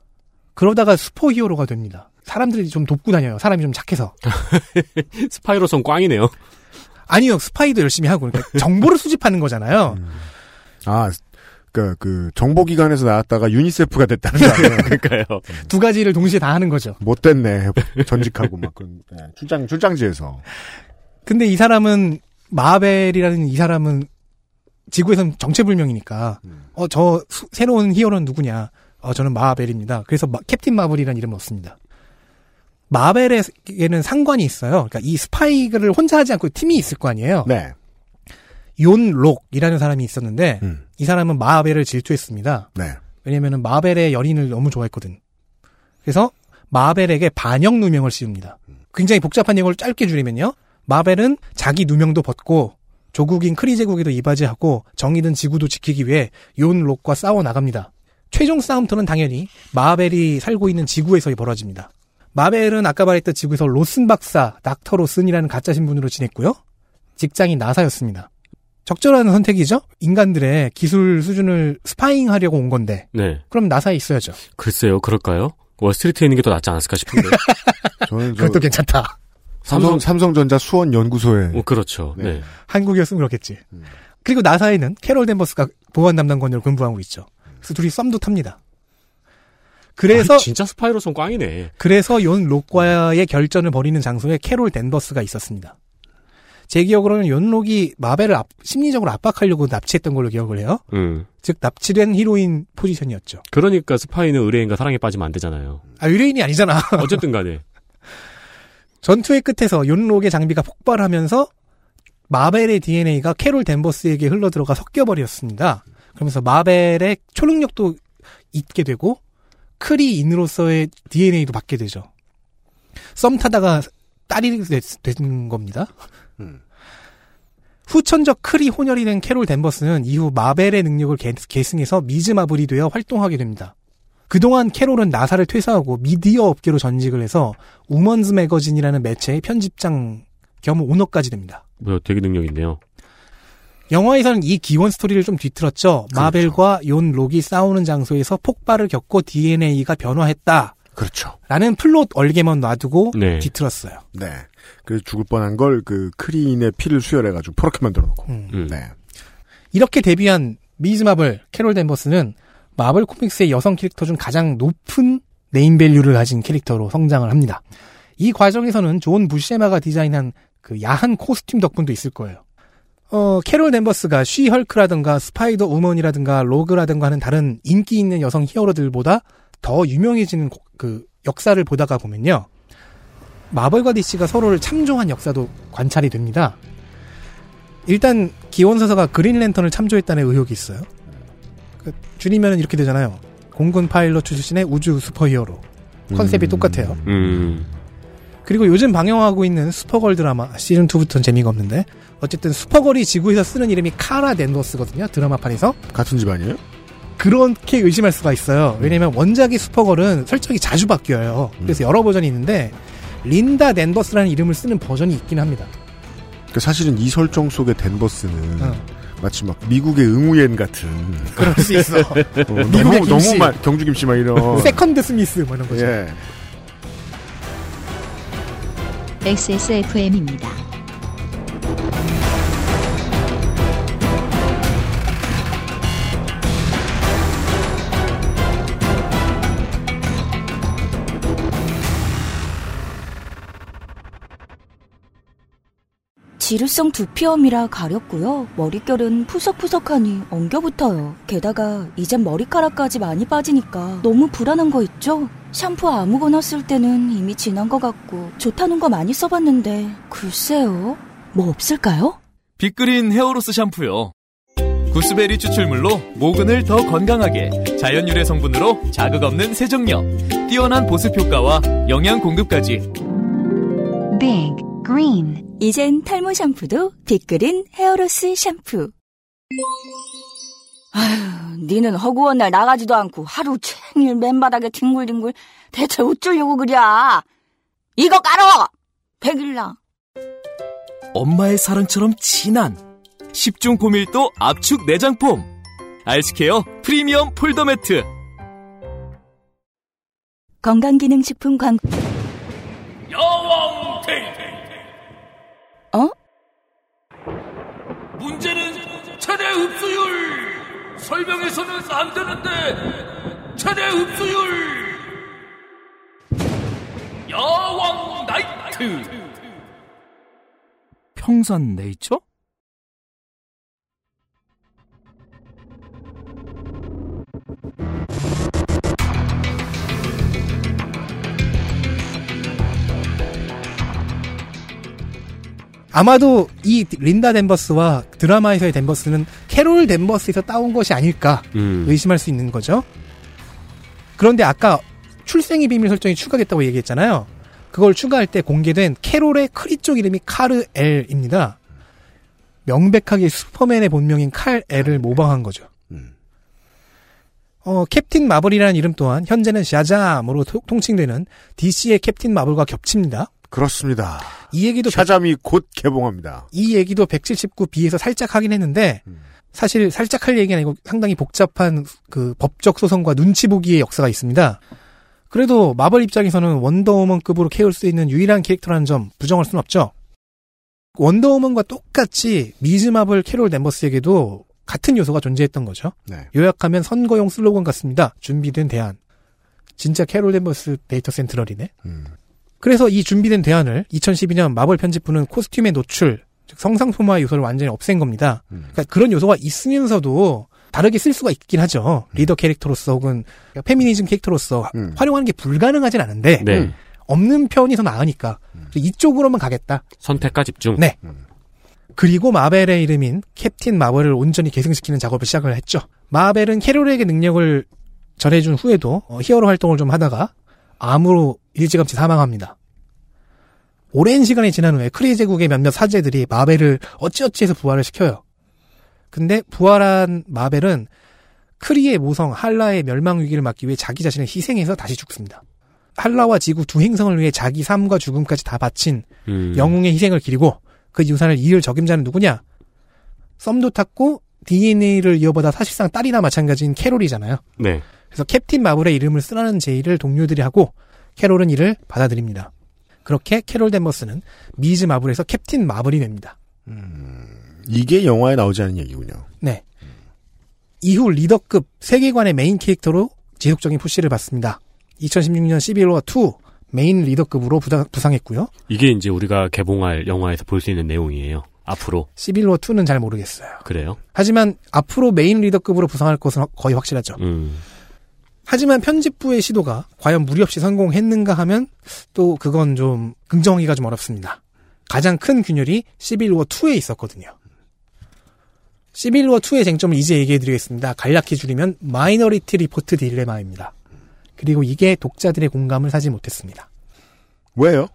[SPEAKER 4] 그러다가 슈퍼 히어로가 됩니다. 사람들이 좀 돕고 다녀요. 사람이 좀 착해서.
[SPEAKER 3] 스파이로선 꽝이네요.
[SPEAKER 4] 아니요, 스파이도 열심히 하고 그러니까 정보를 수집하는 거잖아요.
[SPEAKER 2] 음. 아, 그, 그, 정보기관에서 나왔다가 유니세프가 됐다는 거 아니에요?
[SPEAKER 3] 그러니까요.
[SPEAKER 4] 두 가지를 동시에 다 하는 거죠.
[SPEAKER 2] 못 됐네. 전직하고 막, 그런, 네, 출장, 출장지에서.
[SPEAKER 4] 근데 이 사람은 마벨이라는 이 사람은 지구에선 정체불명이니까 어저 새로운 히어로는 누구냐? 어 저는 마벨입니다. 그래서 마- 캡틴 마블이라는 이름을 얻습니다. 마벨에는 상관이 있어요. 그러니까 이 스파이를 혼자 하지 않고 팀이 있을 거 아니에요.
[SPEAKER 2] 네.
[SPEAKER 4] 용 록이라는 사람이 있었는데
[SPEAKER 2] 음.
[SPEAKER 4] 이 사람은 마벨을 질투했습니다.
[SPEAKER 2] 네.
[SPEAKER 4] 왜냐면은 마벨의 연인을 너무 좋아했거든. 그래서 마벨에게 반역 누명을 씌웁니다. 굉장히 복잡한 내용을 짧게 줄이면요. 마벨은 자기 누명도 벗고 조국인 크리 제국에도 이바지하고 정든 지구도 지키기 위해 욘 록과 싸워 나갑니다. 최종 싸움터는 당연히 마벨이 살고 있는 지구에서 벌어집니다. 마벨은 아까 말했던 지구에서 로슨 박사, 닥터 로슨이라는 가짜 신분으로 지냈고요. 직장이 나사였습니다. 적절한 선택이죠? 인간들의 기술 수준을 spying 하려고 온 건데.
[SPEAKER 3] 네.
[SPEAKER 4] 그럼 나사에 있어야죠.
[SPEAKER 3] 글쎄요, 그럴까요? 월스트리트에 있는 게 더 낫지 않았을까 싶은데.
[SPEAKER 2] 저는 저
[SPEAKER 4] 그것도 괜찮다.
[SPEAKER 2] 삼성, 삼성전자 수원 연구소에.
[SPEAKER 3] 어, 그렇죠. 네.
[SPEAKER 4] 한국이었으면 그렇겠지. 그리고 나사에는 캐롤 댄버스가 보안 담당관으로 근무하고 있죠. 그래서 둘이 썸도 탑니다. 그래서
[SPEAKER 3] 아, 진짜 스파이로선 꽝이네.
[SPEAKER 4] 그래서 욘 록과의 결전을 벌이는 장소에 캐롤 댄버스가 있었습니다. 제 기억으로는 욘 록이 마벨을 압- 심리적으로 압박하려고 납치했던 걸로 기억을 해요.
[SPEAKER 3] 음.
[SPEAKER 4] 즉 납치된 히로인 포지션이었죠.
[SPEAKER 3] 그러니까 스파이는 의뢰인과 사랑에 빠지면 안 되잖아요.
[SPEAKER 4] 아 의뢰인이 아니잖아.
[SPEAKER 3] 어쨌든 간에.
[SPEAKER 4] 전투의 끝에서 욘 록의 장비가 폭발하면서 마벨의 DNA가 캐롤 댄버스에게 흘러들어가 섞여버렸습니다. 그러면서 마벨의 초능력도 잇게 되고 크리인으로서의 DNA도 받게 되죠. 썸 타다가 딸이 됐- 된 겁니다. 후천적 크리 혼혈이 된 캐롤 댄버스는 이후 마벨의 능력을 계- 계승해서 미즈 마블이 되어 활동하게 됩니다. 그동안 캐롤은 나사를 퇴사하고 미디어 업계로 전직을 해서 우먼즈 매거진이라는 매체의 편집장 겸 오너까지 됩니다.
[SPEAKER 3] 뭐 되게 능력 있네요.
[SPEAKER 4] 영화에서는 이 기원 스토리를 좀 뒤틀었죠. 마벨과 욘 록이 싸우는 장소에서 폭발을 겪고 DNA가 변화했다.
[SPEAKER 2] 그렇죠.
[SPEAKER 4] 라는 플롯 얼개만 놔두고
[SPEAKER 3] 네.
[SPEAKER 4] 뒤틀었어요.
[SPEAKER 2] 네. 그래서 죽을 뻔한 걸 그 크리인의 피를 수혈해가지고 퍼렇게 만들어 놓고.
[SPEAKER 3] 음.
[SPEAKER 2] 네.
[SPEAKER 4] 이렇게 데뷔한 미즈 마블 캐롤 댄버스는 마블 코믹스의 여성 캐릭터 중 가장 높은 네임 밸류를 가진 캐릭터로 성장을 합니다. 이 과정에서는 존 부쉐마가 디자인한 그 야한 코스튬 덕분도 있을 거예요. 어, 캐롤 댄버스가 쉬 헐크라든가 스파이더 우먼이라든가 로그라든가 하는 다른 인기 있는 여성 히어로들보다 더 유명해지는 고- 그 역사를 보다가 보면요. 마블과 DC가 서로를 참조한 역사도 관찰이 됩니다. 일단 기원 서사가 그린 랜턴을 참조했다는 의혹이 있어요. 그 줄이면 이렇게 되잖아요. 공군 파일럿 출신의 우주 슈퍼히어로. 컨셉이 똑같아요.
[SPEAKER 3] 음.
[SPEAKER 4] 그리고 요즘 방영하고 있는 슈퍼걸 드라마 시즌 2부터는 재미가 없는데 어쨌든 슈퍼걸이 지구에서 쓰는 이름이 카라 댄버스거든요. 드라마판에서
[SPEAKER 2] 같은 집안이에요?
[SPEAKER 4] 그렇게 의심할 수가 있어요. 왜냐면 원작의 슈퍼걸은 설정이 자주 바뀌어요. 그래서 여러 버전이 있는데 린다 댄버스라는 이름을 쓰는 버전이 있긴 합니다.
[SPEAKER 2] 그러니까 사실은 이 설정 속의 댄버스는
[SPEAKER 4] 어.
[SPEAKER 2] 마치 막 미국의 응우옌 같은
[SPEAKER 4] 그럴 수 있어.
[SPEAKER 2] 어, 너무
[SPEAKER 4] 김씨.
[SPEAKER 2] 너무 막 경주 김씨 막 이런
[SPEAKER 4] 세컨드 스미스 뭐 이런 거죠.
[SPEAKER 2] 예.
[SPEAKER 1] XSFM입니다.
[SPEAKER 7] 지루성 두피염이라 가렵고요. 머릿결은 푸석푸석하니 엉겨붙어요. 게다가 이젠 머리카락까지 많이 빠지니까 너무 불안한 거 있죠? 샴푸 아무거나 쓸 때는 이미 지난 것 같고 좋다는 거 많이 써봤는데 글쎄요. 뭐 없을까요?
[SPEAKER 6] 빅그린 헤어로스 샴푸요. 구스베리 추출물로 모근을 더 건강하게 자연 유래 성분으로 자극 없는 세정력, 뛰어난 보습 효과와 영양 공급까지
[SPEAKER 7] Big Green 이젠 탈모 샴푸도 빅그린 헤어로스 샴푸 아휴 니는 허구한 날 나가지도 않고 하루 종일 맨바닥에 뒹굴뒹굴 대체 어쩌려고 그래? 이거 깔어 백일랑
[SPEAKER 6] 엄마의 사랑처럼 진한 10중 고밀도 압축 내장폼. 알스케어 프리미엄 폴더 매트.
[SPEAKER 7] 건강기능식품 광고
[SPEAKER 10] 야왕 데이트
[SPEAKER 7] 어?
[SPEAKER 10] 문제는 최대 흡수율 설명해서는 안 되는데 최대 흡수율 야왕 나이트
[SPEAKER 6] 평산 네이처?
[SPEAKER 4] 아마도 이 린다 댄버스와 드라마에서의 댄버스는 캐롤 댄버스에서 따온 것이 아닐까
[SPEAKER 3] 음.
[SPEAKER 4] 의심할 수 있는 거죠. 그런데 아까 출생의 비밀 설정이 추가됐다고 얘기했잖아요. 그걸 추가할 때 공개된 캐롤의 크리 쪽 이름이 카르 엘입니다. 명백하게 슈퍼맨의 본명인 칼 엘을 모방한 거죠. 어, 캡틴 마블이라는 이름 또한 현재는 샤잠으로 토- 통칭되는 DC의 캡틴 마블과 겹칩니다.
[SPEAKER 2] 그렇습니다.
[SPEAKER 4] 이 얘기도
[SPEAKER 2] 샤잠이 곧 개봉합니다.
[SPEAKER 4] 이 얘기도 179B에서 살짝 하긴 했는데 사실 살짝 할 얘기는 아니고 상당히 복잡한 그 법적 소송과 눈치 보기의 역사가 있습니다. 그래도 마블 입장에서는 원더우먼급으로 키울 수 있는 유일한 캐릭터라는 점 부정할 수는 없죠. 원더우먼과 똑같이 미즈 마블 캐롤 댄버스에게도 같은 요소가 존재했던 거죠.
[SPEAKER 2] 네.
[SPEAKER 4] 요약하면 선거용 슬로건 같습니다. 준비된 대안. 진짜 캐롤 댄버스 데이터 센트럴이네. 그래서 이 준비된 대안을 2012년 마블 편집부는 코스튬의 노출, 즉 성 상품화 요소를 완전히 없앤 겁니다. 그러니까 그런 요소가 있으면서도 다르게 쓸 수가 있긴 하죠. 리더 캐릭터로서 혹은 페미니즘 캐릭터로서 활용하는 게 불가능하진 않은데
[SPEAKER 3] 네.
[SPEAKER 4] 없는 편이 더 나으니까 이쪽으로만 가겠다.
[SPEAKER 3] 선택과 집중.
[SPEAKER 4] 네. 그리고 마벨의 이름인 캡틴 마블을 온전히 계승시키는 작업을 시작을 했죠. 마벨은 캐롤에게 능력을 전해준 후에도 어, 히어로 활동을 좀 하다가 암으로 일찌감치 사망합니다. 오랜 시간이 지난 후에 크리 제국의 몇몇 사제들이 마벨을 어찌어찌해서 부활을 시켜요. 근데 부활한 마벨은 크리의 모성 할라의 멸망 위기를 막기 위해 자기 자신을 희생해서 다시 죽습니다. 할라와 지구 두 행성을 위해 자기 삶과 죽음까지 다 바친
[SPEAKER 3] 음.
[SPEAKER 4] 영웅의 희생을 기리고 그 유산을 이을 적임자는 누구냐? 썸도 탔고 DNA를 이어받아 사실상 딸이나 마찬가지인 캐롤이잖아요.
[SPEAKER 3] 네.
[SPEAKER 4] 그래서 캡틴 마블의 이름을 쓰라는 제의를 동료들이 하고 캐롤은 이를 받아들입니다. 그렇게 캐롤 댄버스는 미즈 마블에서 캡틴 마블이 됩니다.
[SPEAKER 2] 이게 영화에 나오지 않은 얘기군요.
[SPEAKER 4] 네. 이후 리더급 세계관의 메인 캐릭터로 지속적인 푸시를 받습니다. 2016년 시빌워 2 메인 리더급으로 부상, 부상했고요.
[SPEAKER 3] 이게 이제 우리가 개봉할 영화에서 볼 수 있는 내용이에요. 앞으로.
[SPEAKER 4] 시빌워 2는 잘 모르겠어요.
[SPEAKER 3] 그래요?
[SPEAKER 4] 하지만 앞으로 메인 리더급으로 부상할 것은 거의 확실하죠.
[SPEAKER 3] 음.
[SPEAKER 4] 하지만 편집부의 시도가 과연 무리 없이 성공했는가 하면 또 그건 좀 긍정하기가 좀 어렵습니다. 가장 큰 균열이 시빌워 2에 있었거든요. 시빌워 2의 쟁점을 이제 얘기해 드리겠습니다. 간략히 줄이면 마이너리티 리포트 딜레마입니다. 그리고 이게 독자들의 공감을 사지 못했습니다.
[SPEAKER 2] 왜요?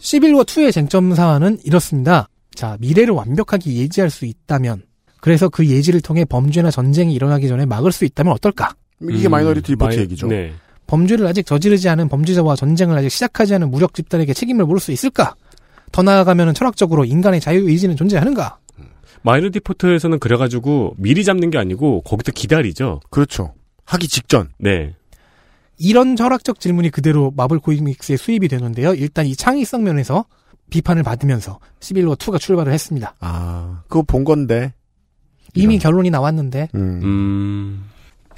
[SPEAKER 4] 시빌워 2의 쟁점 사안은 이렇습니다. 자, 미래를 완벽하게 예지할 수 있다면 그래서 그 예지를 통해 범죄나 전쟁이 일어나기 전에 막을 수 있다면 어떨까?
[SPEAKER 2] 이게
[SPEAKER 3] 음,
[SPEAKER 2] 마이너리티 리포트
[SPEAKER 3] 마이-
[SPEAKER 2] 얘기죠.
[SPEAKER 3] 네.
[SPEAKER 4] 범죄를 아직 저지르지 않은 범죄자와 전쟁을 아직 시작하지 않은 무력 집단에게 책임을 물을 수 있을까? 더 나아가면 철학적으로 인간의 자유의지는 존재하는가?
[SPEAKER 3] 마이너리티 리포트에서는 그래가지고 미리 잡는 게 아니고 거기서 기다리죠.
[SPEAKER 2] 그렇죠. 하기 직전.
[SPEAKER 3] 네.
[SPEAKER 4] 이런 철학적 질문이 그대로 마블 코믹스에 수입이 되는데요. 일단 이 창의성 면에서 비판을 받으면서 시빌워 2가 출발을 했습니다.
[SPEAKER 2] 아, 그거 본 건데.
[SPEAKER 4] 이미
[SPEAKER 2] 이런.
[SPEAKER 4] 결론이 나왔는데
[SPEAKER 2] 음.
[SPEAKER 3] 음.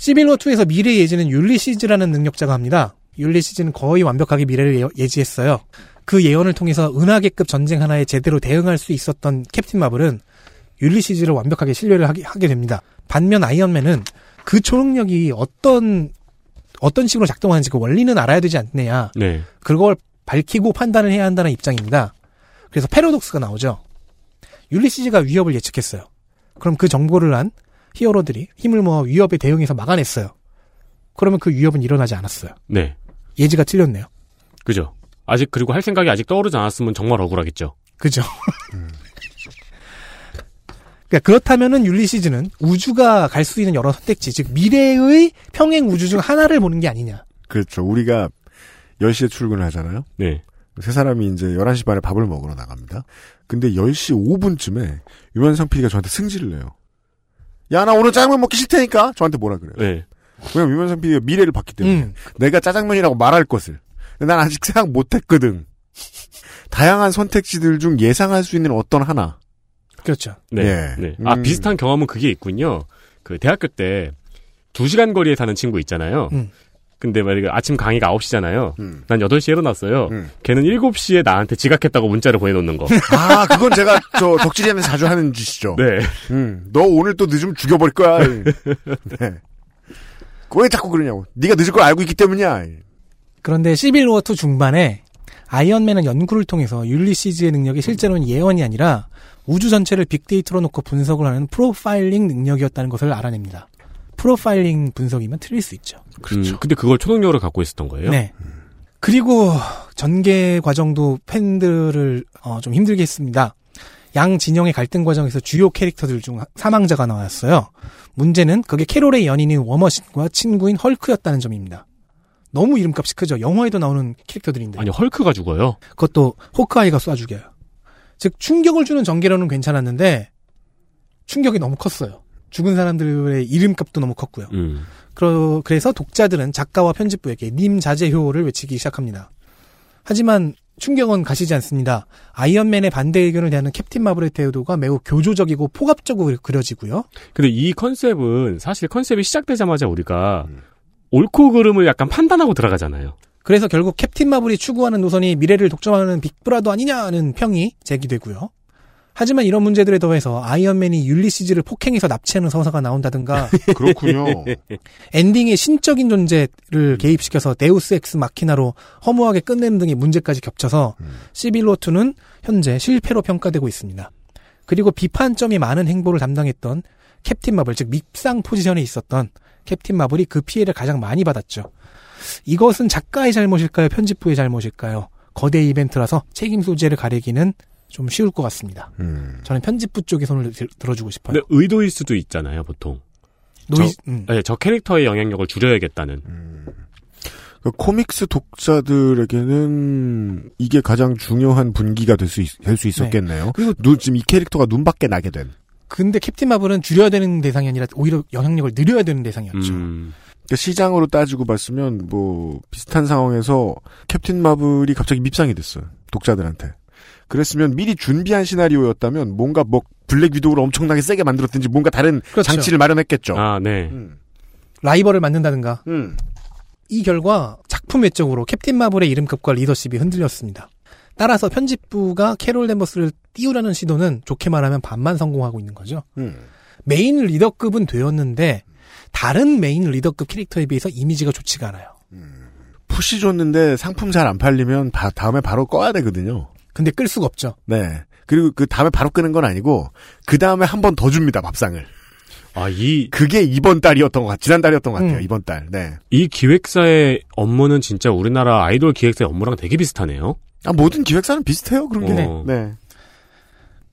[SPEAKER 4] 시빌워 2에서 미래 예지는 율리시즈라는 능력자가 합니다. 율리시즈는 거의 완벽하게 미래를 예- 예지했어요. 그 예언을 통해서 은하계급 전쟁 하나에 제대로 대응할 수 있었던 캡틴 마블은 율리시즈를 완벽하게 신뢰를 하게, 됩니다. 반면 아이언맨은 그 초능력이 어떤 어떤 식으로 작동하는지 그 원리는 알아야 되지 않느냐.
[SPEAKER 3] 네.
[SPEAKER 4] 그걸 밝히고 판단을 해야 한다는 입장입니다. 그래서 패러독스가 나오죠. 율리시즈가 위협을 예측했어요. 그럼 그 정보를 안 히어로들이 힘을 모아 위협에 대응해서 막아냈어요. 그러면 그 위협은 일어나지 않았어요.
[SPEAKER 3] 네.
[SPEAKER 4] 예지가 틀렸네요.
[SPEAKER 3] 그죠. 아직 그리고 할 생각이 아직 떠오르지 않았으면 정말 억울하겠죠.
[SPEAKER 4] 그죠? 그러니까 그렇다면은 율리시즈는 우주가 갈 수 있는 여러 선택지, 즉 미래의 평행 우주 중 하나를 보는 게 아니냐.
[SPEAKER 2] 그렇죠. 우리가 10시에 출근을 하잖아요.
[SPEAKER 3] 네.
[SPEAKER 2] 세 사람이 이제 11시 반에 밥을 먹으러 나갑니다. 근데 10시 5분쯤에 유현상 PD가 저한테 승질을 내요. 야, 나 오늘 짜장면 먹기 싫다니까? 저한테 뭐라 그래요.
[SPEAKER 3] 네.
[SPEAKER 2] 왜냐면 유현상 PD가 미래를 봤기 때문에.
[SPEAKER 4] 음.
[SPEAKER 2] 내가 짜장면이라고 말할 것을. 난 아직 생각 못 했거든. 다양한 선택지들 중 예상할 수 있는 어떤 하나.
[SPEAKER 4] 그렇죠.
[SPEAKER 3] 네.
[SPEAKER 2] 예.
[SPEAKER 3] 네. 아,
[SPEAKER 2] 음.
[SPEAKER 3] 비슷한 경험은 그게 있군요. 그 대학교 때 2시간 거리에 사는 친구 있잖아요.
[SPEAKER 4] 음.
[SPEAKER 3] 근데 만약에 아침 강의가 9시잖아요.
[SPEAKER 2] 음.
[SPEAKER 3] 난 8시에 일어났어요.
[SPEAKER 2] 음.
[SPEAKER 3] 걔는 7시에 나한테 지각했다고 문자를 보내놓는 거.
[SPEAKER 2] 아, 그건 제가 저 덕질이하면서 자주 하는 짓이죠.
[SPEAKER 3] 네.
[SPEAKER 2] 음, 너 오늘 또 늦으면 죽여버릴 거야. 네. 왜 자꾸 그러냐고. 네가 늦을 걸 알고 있기 때문이야.
[SPEAKER 4] 그런데 시빌워 2 중반에 아이언맨은 연구를 통해서 율리시즈의 능력이 실제로는 예언이 아니라 우주 전체를 빅데이터로 놓고 분석을 하는 프로파일링 능력이었다는 것을 알아냅니다. 프로파일링 분석이면 틀릴 수 있죠.
[SPEAKER 2] 그렇죠.
[SPEAKER 3] 음, 근데 그걸 초능력으로 갖고 있었던 거예요?
[SPEAKER 4] 네. 그리고 전개 과정도 팬들을 어, 좀 힘들게 했습니다. 양 진영의 갈등 과정에서 주요 캐릭터들 중 사망자가 나왔어요. 문제는 그게 캐롤의 연인인 워머신과 친구인 헐크였다는 점입니다. 너무 이름값이 크죠. 영화에도 나오는 캐릭터들인데.
[SPEAKER 3] 아니, 헐크가 죽어요?
[SPEAKER 4] 그것도 호크아이가 쏴 죽여요. 즉 충격을 주는 전개로는 괜찮았는데 충격이 너무 컸어요. 죽은 사람들의 이름값도 너무 컸고요.
[SPEAKER 3] 음.
[SPEAKER 4] 그러, 그래서 독자들은 작가와 편집부에게 님 자제효를 외치기 시작합니다. 하지만 충격은 가시지 않습니다. 아이언맨의 반대 의견을 대하는 캡틴 마블의 태도가 매우 교조적이고 포갑적으로 그려지고요.
[SPEAKER 3] 근데 이 컨셉은 사실 컨셉이 시작되자마자 우리가 옳고 그름을 약간 판단하고 들어가잖아요.
[SPEAKER 4] 그래서 결국 캡틴 마블이 추구하는 노선이 미래를 독점하는 빅브라더 아니냐는 평이 제기되고요. 하지만 이런 문제들에 더해서 아이언맨이 율리시즈를 폭행해서 납치하는 서사가 나온다든가
[SPEAKER 2] 그렇군요.
[SPEAKER 4] 엔딩에 신적인 존재를 개입시켜서 데우스 엑스 마키나로 허무하게 끝내는 등의 문제까지 겹쳐서 시빌워 투는 현재 실패로 평가되고 있습니다. 그리고 비판점이 많은 행보를 담당했던 캡틴 마블, 즉 밉상 포지션에 있었던 캡틴 마블이 그 피해를 가장 많이 받았죠. 이것은 작가의 잘못일까요? 편집부의 잘못일까요? 거대 이벤트라서 책임 소재를 가리기는 좀 쉬울 것 같습니다.
[SPEAKER 2] 음.
[SPEAKER 4] 저는 편집부 쪽에 손을 들, 들어주고 싶어요.
[SPEAKER 3] 근데 의도일 수도 있잖아요, 보통.
[SPEAKER 4] 노이,
[SPEAKER 3] 저-
[SPEAKER 4] 음.
[SPEAKER 3] 네, 저 캐릭터의 영향력을 줄여야겠다는.
[SPEAKER 2] 그 코믹스 독자들에게는 이게 가장 중요한 분기가 될 수 될 수 있었겠네요.
[SPEAKER 4] 그리고
[SPEAKER 2] 눈, 지금 이 캐릭터가 눈밖에 나게 된.
[SPEAKER 4] 근데 캡틴 마블은 줄여야 되는 대상이 아니라 오히려 영향력을 늘려야 되는 대상이었죠.
[SPEAKER 3] 음.
[SPEAKER 2] 그러니까 시장으로 따지고 봤으면 뭐 비슷한 상황에서 캡틴 마블이 갑자기 밉상이 됐어요. 독자들한테. 그랬으면 미리 준비한 시나리오였다면 뭔가 뭐 블랙 위도우를 엄청나게 세게 만들었든지 뭔가 다른
[SPEAKER 4] 그렇죠.
[SPEAKER 2] 장치를 마련했겠죠.
[SPEAKER 3] 아, 네.
[SPEAKER 2] 음.
[SPEAKER 4] 라이벌을 만든다든가.
[SPEAKER 2] 음.
[SPEAKER 4] 이 결과 작품 외적으로 캡틴 마블의 이름값과 리더십이 흔들렸습니다. 따라서 편집부가 캐롤 댄버스를 띄우려는 시도는 좋게 말하면 반만 성공하고 있는 거죠.
[SPEAKER 2] 음.
[SPEAKER 4] 메인 리더급은 되었는데 다른 메인 리더급 캐릭터에 비해서 이미지가 좋지가 않아요.
[SPEAKER 2] 푸시 줬는데 상품 잘 안 팔리면 바- 다음에 바로 꺼야 되거든요.
[SPEAKER 4] 근데 끌 수가 없죠.
[SPEAKER 2] 네. 그리고 그 다음에 바로 끄는 건 아니고 그 다음에 한 번 더 줍니다 밥상을.
[SPEAKER 3] 아, 이,
[SPEAKER 2] 그게 이번 달이었던 것 같, 지난 달이었던 것 같아요.
[SPEAKER 4] 음.
[SPEAKER 2] 이번 달. 네.
[SPEAKER 3] 이 기획사의 업무는 진짜 우리나라 아이돌 기획사의 업무랑 되게 비슷하네요.
[SPEAKER 2] 아 모든 기획사는 비슷해요. 그런 게.
[SPEAKER 3] 어.
[SPEAKER 2] 네.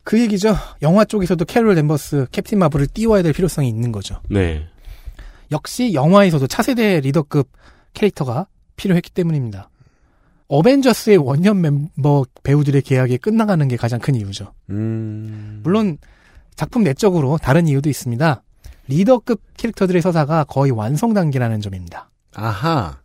[SPEAKER 4] 그 얘기죠. 영화 쪽에서도 캐롤 댄버스, 캡틴 마블을 띄워야 될 필요성이 있는 거죠.
[SPEAKER 3] 네.
[SPEAKER 4] 역시 영화에서도 차세대 리더급 캐릭터가 필요했기 때문입니다. 어벤져스의 원년 멤버 배우들의 계약이 끝나가는 게 가장 큰 이유죠.
[SPEAKER 2] 음.
[SPEAKER 4] 물론 작품 내적으로 다른 이유도 있습니다. 리더급 캐릭터들의 서사가 거의 완성 단계라는 점입니다.
[SPEAKER 2] 아하.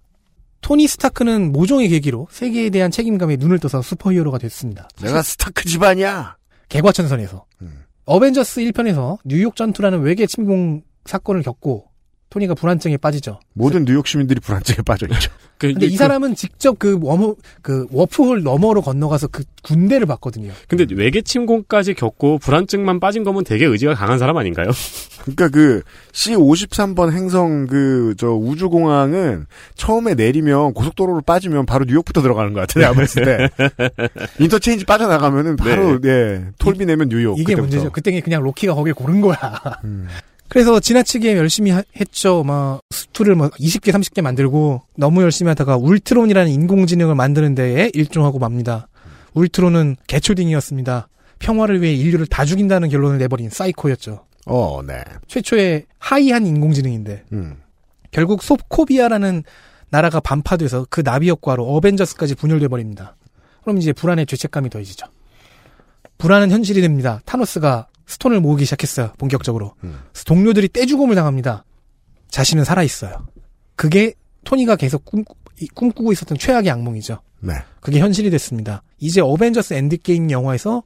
[SPEAKER 4] 토니 스타크는 모종의 계기로 세계에 대한 책임감에 눈을 떠서 슈퍼히어로가 됐습니다.
[SPEAKER 2] 내가 스타크 집안이야.
[SPEAKER 4] 개과천선에서.
[SPEAKER 2] 음.
[SPEAKER 4] 어벤져스 1편에서 뉴욕 전투라는 외계 침공 사건을 겪고 토니가 불안증에 빠지죠.
[SPEAKER 2] 모든 뉴욕 시민들이 불안증에 빠져 있죠.
[SPEAKER 3] 그,
[SPEAKER 4] 근데 이 사람은 직접 그 웜홀 그 워프홀 너머로 건너가서 그 군대를 봤거든요.
[SPEAKER 3] 근데 외계 침공까지 겪고 불안증만 빠진 거면 되게 의지가 강한 사람 아닌가요?
[SPEAKER 2] 그러니까 그 C53번 행성 그 저 우주 공항은 처음에 내리면 고속도로로 빠지면 바로 뉴욕부터 들어가는 것 같아요. 아마 했을 때 인터체인지 빠져나가면은 바로 예 톨비 내면 뉴욕.
[SPEAKER 4] 이게
[SPEAKER 2] 그때부터.
[SPEAKER 4] 문제죠. 그때 그냥 로키가 거길 고른 거야.
[SPEAKER 2] 음.
[SPEAKER 4] 그래서 지나치게 열심히 하- 했죠. 막 수트를 뭐 20개, 30개 만들고 너무 열심히 하다가 울트론이라는 인공지능을 만드는 데에 일조하고 맙니다. 울트론은 개초딩이었습니다. 평화를 위해 인류를 다 죽인다는 결론을 내버린 사이코였죠.
[SPEAKER 2] 어, 네.
[SPEAKER 4] 최초의 하이한 인공지능인데
[SPEAKER 2] 음.
[SPEAKER 4] 결국 소코비아라는 나라가 반파돼서 그 나비 효과로 어벤져스까지 분열돼 버립니다. 그럼 이제 불안의 죄책감이 더해지죠. 불안은 현실이 됩니다. 타노스가 스톤을 모으기 시작했어요. 본격적으로.
[SPEAKER 2] 음.
[SPEAKER 4] 동료들이 떼죽음을 당합니다. 자신은 살아있어요. 그게 토니가 계속 꿈, 이- 꿈꾸고 있었던 최악의 악몽이죠.
[SPEAKER 2] 네.
[SPEAKER 4] 그게 현실이 됐습니다. 이제 어벤져스 엔드게임 영화에서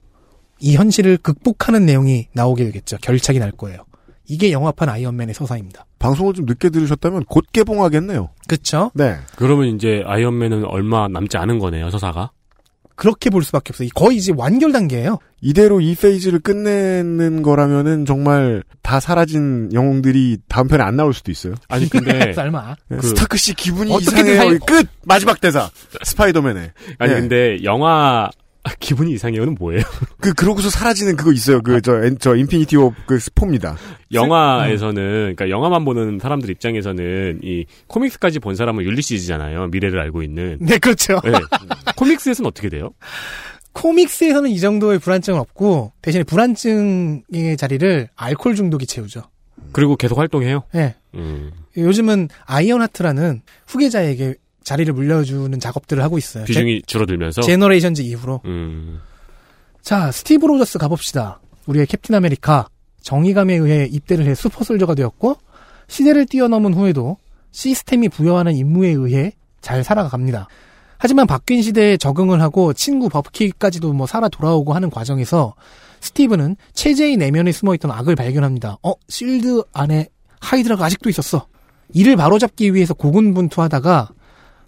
[SPEAKER 4] 이 현실을 극복하는 내용이 나오게 되겠죠. 결착이 날 거예요. 이게 영화판 아이언맨의 서사입니다.
[SPEAKER 2] 방송을 좀 늦게 들으셨다면 곧 개봉하겠네요.
[SPEAKER 4] 그쵸?
[SPEAKER 2] 네.
[SPEAKER 3] 그러면 이제 아이언맨은 얼마 남지 않은 거네요, 서사가.
[SPEAKER 4] 그렇게 볼 수밖에 없어요. 거의 이제 완결 단계예요.
[SPEAKER 2] 이대로 이 페이지를 끝내는 거라면은 정말 다 사라진 영웅들이 다음 편에 안 나올 수도 있어요.
[SPEAKER 3] 아니 근데
[SPEAKER 4] 설마.
[SPEAKER 2] 네,
[SPEAKER 3] 그-
[SPEAKER 2] 스타크 씨 기분이
[SPEAKER 4] 어떻게든
[SPEAKER 2] 이상해요.
[SPEAKER 4] 살-
[SPEAKER 2] 끝 마지막 대사 스파이더맨의
[SPEAKER 3] 아니
[SPEAKER 2] 네.
[SPEAKER 3] 근데 영화 기분이 이상해요는 뭐예요?
[SPEAKER 2] 그 그러고서 사라지는 그거 있어요. 그저저 인피니티 오그 스포입니다.
[SPEAKER 3] 영화에서는 그러니까 영화만 보는 사람들 입장에서는 이 코믹스까지 본 사람은 율리시즈잖아요. 미래를 알고 있는.
[SPEAKER 4] 네, 그렇죠.
[SPEAKER 3] 네. 코믹스에서는 어떻게 돼요?
[SPEAKER 4] 코믹스에서는 이 정도의 불안증은 없고 대신에 불안증의 자리를 알코올 중독이 채우죠.
[SPEAKER 3] 그리고 계속 활동해요.
[SPEAKER 4] 네.
[SPEAKER 3] 음.
[SPEAKER 4] 요즘은 아이언하트라는 후계자에게 자리를 물려주는 작업들을 하고 있어요.
[SPEAKER 3] 비중이 줄어들면서.
[SPEAKER 4] Generations 이후로.
[SPEAKER 3] 음.
[SPEAKER 4] 자, 스티브 로저스 가봅시다. 우리의 캡틴 아메리카 정의감에 의해 입대를 해 super soldier가 되었고 시대를 뛰어넘은 후에도 시스템이 부여하는 임무에 의해 잘 살아갑니다. 하지만 바뀐 시대에 적응을 하고 친구 버키까지도 뭐 살아 돌아오고 하는 과정에서 스티브는 체제의 내면에 숨어있던 악을 발견합니다. 어, 실드 안에 하이드라가 아직도 있었어. 이를 바로잡기 위해서 고군분투하다가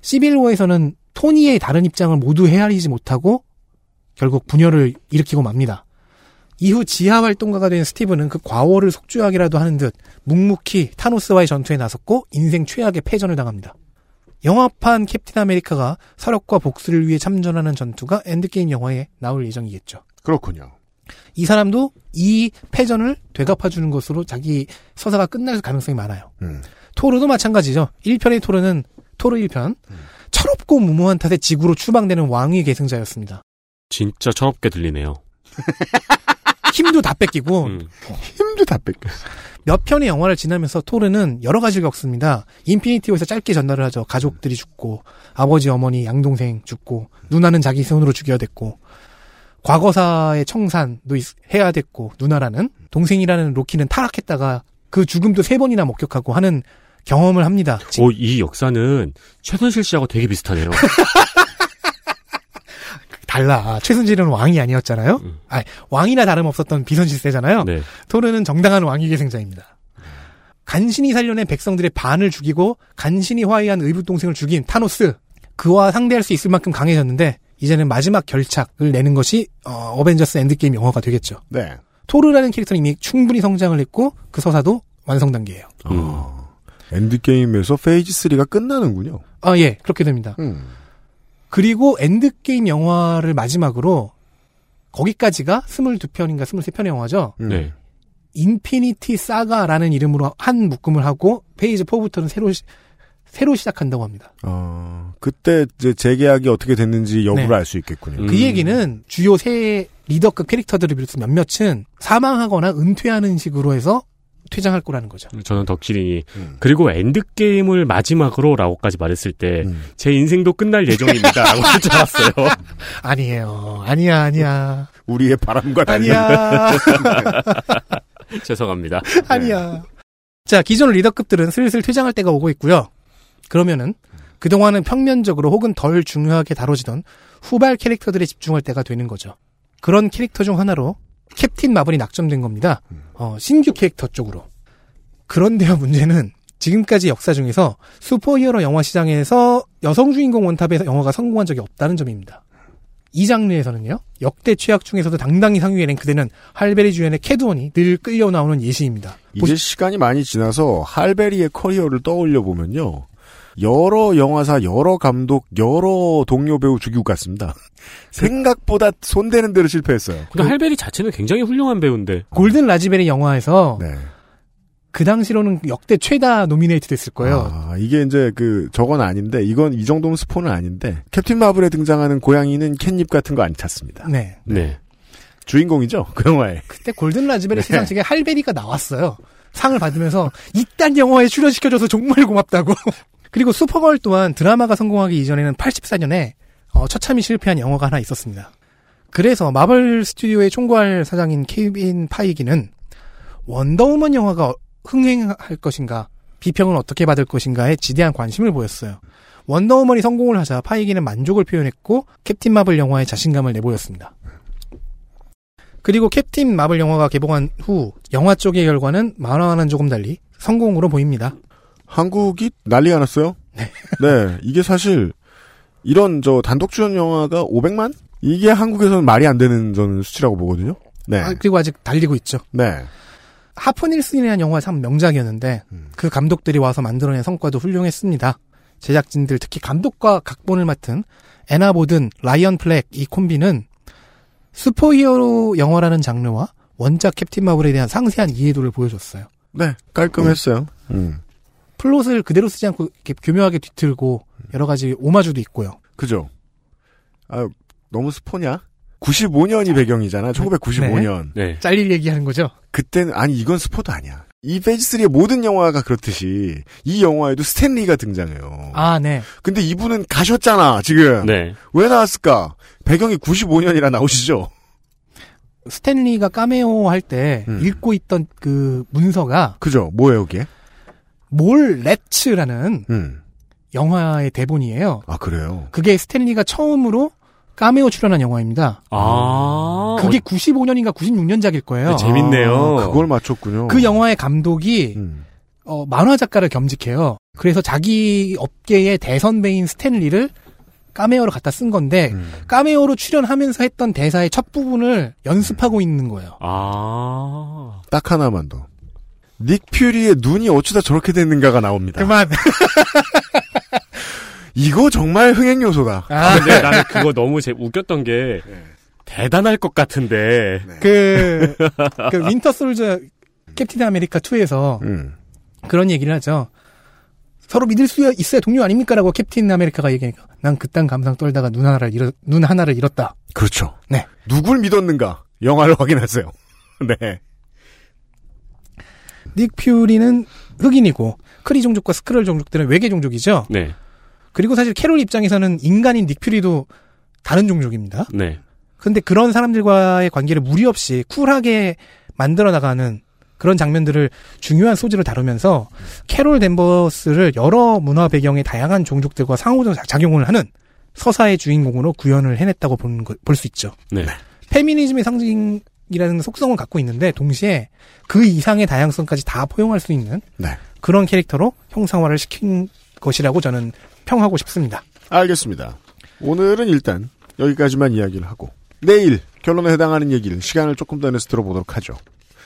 [SPEAKER 4] 시빌워에서는 토니의 다른 입장을 모두 헤아리지 못하고 결국 분열을 일으키고 맙니다. 이후 지하 활동가가 된 스티브는 그 과오를 속죄하기라도 하는 듯 묵묵히 타노스와의 전투에 나섰고 인생 최악의 패전을 당합니다. 영화판 캡틴 아메리카가 설욕과 복수를 위해 참전하는 전투가 엔드게임 영화에 나올 예정이겠죠.
[SPEAKER 2] 그렇군요.
[SPEAKER 4] 이 사람도 이 패전을 되갚아주는 것으로 자기 서사가 끝날 가능성이 많아요.
[SPEAKER 2] 음.
[SPEAKER 4] 토르도 마찬가지죠. 1편의 토르는 토르 1편 철없고 무모한 탓에 지구로 추방되는 왕위 계승자였습니다.
[SPEAKER 3] 진짜 철없게 들리네요.
[SPEAKER 4] 힘도 다 뺏기고
[SPEAKER 3] 음.
[SPEAKER 2] 힘도 다 뺏겨.
[SPEAKER 4] 몇 편의 영화를 지나면서 토르는 여러 가지를 겪습니다. 인피니티워에서 짧게 전달을 하죠. 가족들이 죽고 아버지 어머니 양동생 죽고 누나는 자기 손으로 죽여야 됐고 과거사의 청산도 있- 해야 됐고 누나라는 동생이라는 로키는 타락했다가 그 죽음도 세 번이나 목격하고 하는 경험을 합니다.
[SPEAKER 3] 오, 이 역사는 최순실 씨하고 되게 비슷하네요.
[SPEAKER 4] 달라. 최순실은 왕이 아니었잖아요.
[SPEAKER 3] 음.
[SPEAKER 4] 아니, 왕이나 다름없었던 비선실세잖아요.
[SPEAKER 3] 네.
[SPEAKER 4] 토르는 정당한 왕위 계승자입니다. 간신히 살려낸 백성들의 반을 죽이고 간신히 화해한 의붓 동생을 죽인 타노스. 그와 상대할 수 있을 만큼 강해졌는데 이제는 마지막 결착을 내는 것이 어벤져스 엔드게임 영화가 되겠죠.
[SPEAKER 2] 네.
[SPEAKER 4] 토르라는 캐릭터는 이미 충분히 성장을 했고 그 서사도 완성 단계예요.
[SPEAKER 2] 어, 엔드게임에서 Phase 3가 끝나는군요.
[SPEAKER 4] 아, 예. 그렇게 됩니다.
[SPEAKER 2] 음.
[SPEAKER 4] 그리고 엔드게임 영화를 마지막으로 거기까지가 22편인가 23편의 영화죠.
[SPEAKER 2] 음.
[SPEAKER 3] 네.
[SPEAKER 4] 인피니티 사가라는 이름으로 한 묶음을 하고 Phase 4부터는 새로 시, 새로 시작한다고 합니다.
[SPEAKER 2] 어, 그때 이제 재계약이 어떻게 됐는지 여부를
[SPEAKER 4] 네.
[SPEAKER 2] 알수 있겠군요.
[SPEAKER 3] 음.
[SPEAKER 4] 그 얘기는 주요 새 리더급 캐릭터들을 비롯해서 몇몇은 사망하거나 은퇴하는 식으로 해서 퇴장할 거라는 거죠.
[SPEAKER 3] 저는 덕질이니
[SPEAKER 2] 음.
[SPEAKER 3] 그리고 엔드 게임을 마지막으로라고까지 말했을 때제
[SPEAKER 2] 음.
[SPEAKER 3] 인생도 끝날 예정입니다라고 할 줄 알았어요.
[SPEAKER 4] 아니에요. 아니야, 아니야.
[SPEAKER 2] 우리의 바람과 달리.
[SPEAKER 4] 아니야.
[SPEAKER 3] 죄송합니다.
[SPEAKER 4] 아니야. 자, 기존 리더급들은 슬슬 퇴장할 때가 오고 있고요. 그러면은 그동안은 평면적으로 혹은 덜 중요하게 다뤄지던 후발 캐릭터들에 집중할 때가 되는 거죠. 그런 캐릭터 중 하나로 캡틴 마블이 낙점된 겁니다. 어, 신규 캐릭터 쪽으로. 그런데요, 문제는 지금까지 역사 중에서 슈퍼히어로 영화 시장에서 여성 주인공 원톱에서 영화가 성공한 적이 없다는 점입니다. 이 장르에서는요, 역대 최악 중에서도 당당히 상위에 랭크되는 할베리 주연의 캐드원이 늘 끌려 나오는 예시입니다.
[SPEAKER 2] 이제 시간이 많이 지나서 할베리의 커리어를 떠올려 보면요. 여러 영화사, 여러 감독, 여러 동료 배우 죽이고 갔습니다. 생각보다 손대는 대로 실패했어요.
[SPEAKER 3] 그러니까 할베리 자체는 굉장히 훌륭한 배우인데
[SPEAKER 4] 골든 라즈베리 영화에서
[SPEAKER 2] 네.
[SPEAKER 4] 그 당시로는 역대 최다 노미네이트 됐을 거예요.
[SPEAKER 2] 아, 이게 이제 그 저건 아닌데 이건 이 정도면 스포는 아닌데 캡틴 마블에 등장하는 고양이는 캣닙 같은 거 안 찾습니다.
[SPEAKER 4] 네.
[SPEAKER 3] 네.
[SPEAKER 2] 주인공이죠 그 영화에.
[SPEAKER 4] 그때 골든 라즈베리
[SPEAKER 2] 네.
[SPEAKER 4] 시상식에 할베리가 나왔어요. 상을 받으면서 이딴 영화에 출연시켜줘서 정말 고맙다고. 그리고 슈퍼걸 또한 드라마가 성공하기 이전에는 84년에 어, 처참히 실패한 영화가 하나 있었습니다. 그래서 마블 스튜디오의 총괄 사장인 케빈 파이기는 원더우먼 영화가 흥행할 것인가, 비평은 어떻게 받을 것인가에 지대한 관심을 보였어요. 원더우먼이 성공을 하자 파이기는 만족을 표현했고 캡틴 마블 영화에 자신감을 내보였습니다. 그리고 캡틴 마블 영화가 개봉한 후 영화 쪽의 결과는 만화와는 조금 달리 성공으로 보입니다.
[SPEAKER 2] 한국이 난리가 났어요. 네. 이게 사실 이런 저 단독 주연 영화가 500만? 이게 한국에서는 말이 안 되는 저는 수치라고 보거든요. 네.
[SPEAKER 4] 아, 그리고 아직 달리고 있죠.
[SPEAKER 2] 네.
[SPEAKER 4] 하프 닐슨이라는 영화 참 명작이었는데 그 감독들이 와서 만들어낸 성과도 훌륭했습니다. 제작진들 특히 감독과 각본을 맡은 애나 보든, 라이언 플렉 이 콤비는 슈퍼히어로 영화라는 장르와 원작 캡틴 마블에 대한 상세한 이해도를 보여줬어요.
[SPEAKER 2] 네. 깔끔했어요. 음.
[SPEAKER 4] 플롯을 그대로 쓰지 않고 이렇게 교묘하게 뒤틀고 여러 가지 오마주도 있고요.
[SPEAKER 2] 그죠? 아, 너무 스포냐? 95년이 배경이잖아. 1995년.
[SPEAKER 3] 네.
[SPEAKER 4] 잘릴 얘기하는 거죠?
[SPEAKER 2] 그때는 아니 이건 스포도 아니야. 이 Phase 3의 모든 영화가 그렇듯이 이 영화에도 스탠리가 등장해요.
[SPEAKER 4] 아, 네.
[SPEAKER 2] 근데 이분은 가셨잖아, 지금.
[SPEAKER 3] 네.
[SPEAKER 2] 왜 나왔을까? 배경이 95년이라 나오시죠?
[SPEAKER 4] 스탠리가 카메오 할 때 읽고 있던 그 문서가
[SPEAKER 2] 그죠? 뭐예요, 그게?
[SPEAKER 4] Mallrats라는
[SPEAKER 2] 음.
[SPEAKER 4] 영화의 대본이에요.
[SPEAKER 2] 아, 그래요?
[SPEAKER 4] 그게 스탠리가 처음으로 카메오 출연한 영화입니다.
[SPEAKER 3] 아.
[SPEAKER 4] 그게 95년인가 96년작일 거예요.
[SPEAKER 3] 네, 재밌네요.
[SPEAKER 2] 아, 그걸 맞췄군요.
[SPEAKER 4] 그 영화의 감독이
[SPEAKER 2] 음.
[SPEAKER 4] 어, 만화 작가를 겸직해요. 그래서 자기 업계의 대선배인 스탠리를 카메오로 갖다 쓴 건데
[SPEAKER 2] 음.
[SPEAKER 4] 카메오로 출연하면서 했던 대사의 첫 부분을 연습하고 있는 거예요.
[SPEAKER 3] 아.
[SPEAKER 2] 딱 하나만 더. 닉 퓨리의 눈이 어쩌다 저렇게 됐는가가 나옵니다.
[SPEAKER 4] 그만.
[SPEAKER 2] 이거 정말 흥행 요소다.
[SPEAKER 4] 아,
[SPEAKER 3] 근데 나는 그거 너무 재 웃겼던 게 대단할 것 같은데.
[SPEAKER 4] 그, 그 윈터 솔저 캡틴 아메리카 2에서
[SPEAKER 2] 음.
[SPEAKER 4] 그런 얘기를 하죠. 서로 믿을 수 있어야 동료 아닙니까라고 캡틴 아메리카가 얘기하니까 난 그딴 감상 떨다가 눈 하나를 잃었, 눈 하나를 잃었다.
[SPEAKER 2] 그렇죠.
[SPEAKER 4] 네.
[SPEAKER 2] 누굴 믿었는가? 영화를 확인하세요. 네.
[SPEAKER 4] 닉 퓨리는 흑인이고 크리 종족과 스크럴 종족들은 외계 종족이죠.
[SPEAKER 3] 네.
[SPEAKER 4] 그리고 사실 캐롤 입장에서는 인간인 닉 퓨리도 다른 종족입니다.
[SPEAKER 3] 네.
[SPEAKER 4] 근데 그런 사람들과의 관계를 무리 없이 쿨하게 만들어 나가는 그런 장면들을 중요한 소재로 다루면서 캐롤 댄버스를 여러 문화 배경의 다양한 종족들과 상호적 작용을 하는 서사의 주인공으로 구현을 해냈다고 볼수 있죠.
[SPEAKER 3] 네.
[SPEAKER 4] 페미니즘의 상징 이라는 속성을 갖고 있는데 동시에 그 이상의 다양성까지 다 포용할 수 있는
[SPEAKER 2] 네.
[SPEAKER 4] 그런 캐릭터로 형상화를 시킨 것이라고 저는 평하고 싶습니다.
[SPEAKER 2] 알겠습니다. 오늘은 일단 여기까지만 이야기를 하고 내일 결론에 해당하는 얘기를 시간을 조금 더 내서 들어보도록 하죠.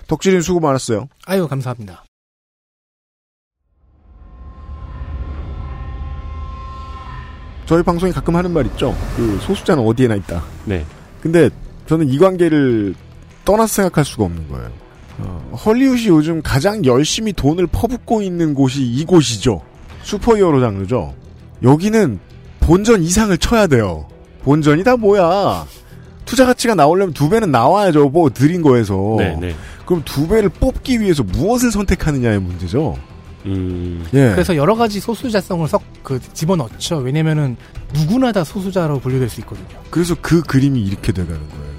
[SPEAKER 2] 덕질인 수고 많았어요.
[SPEAKER 4] 아유, 감사합니다.
[SPEAKER 2] 저희 방송이 가끔 하는 말 있죠. 그 소수자는 어디에나 있다.
[SPEAKER 3] 네.
[SPEAKER 2] 근데 저는 이 관계를 떠나서 생각할 수가 없는 거예요. 어, 헐리우드이 요즘 가장 열심히 돈을 퍼붓고 있는 곳이 이곳이죠. 슈퍼히어로 장르죠. 여기는 본전 이상을 쳐야 돼요. 본전이 다 뭐야? 투자 가치가 나오려면 두 배는 나와야죠. 뭐 드린 거에서.
[SPEAKER 3] 네, 네.
[SPEAKER 2] 그럼 두 배를 뽑기 위해서 무엇을 선택하느냐의 문제죠.
[SPEAKER 3] 음,
[SPEAKER 2] 예.
[SPEAKER 4] 그래서 여러 가지 소수자성을 섞, 그, 집어넣죠. 왜냐면은 누구나 다 소수자로 분류될 수 있거든요.
[SPEAKER 2] 그래서 그 그림이 이렇게 돼가는 거예요.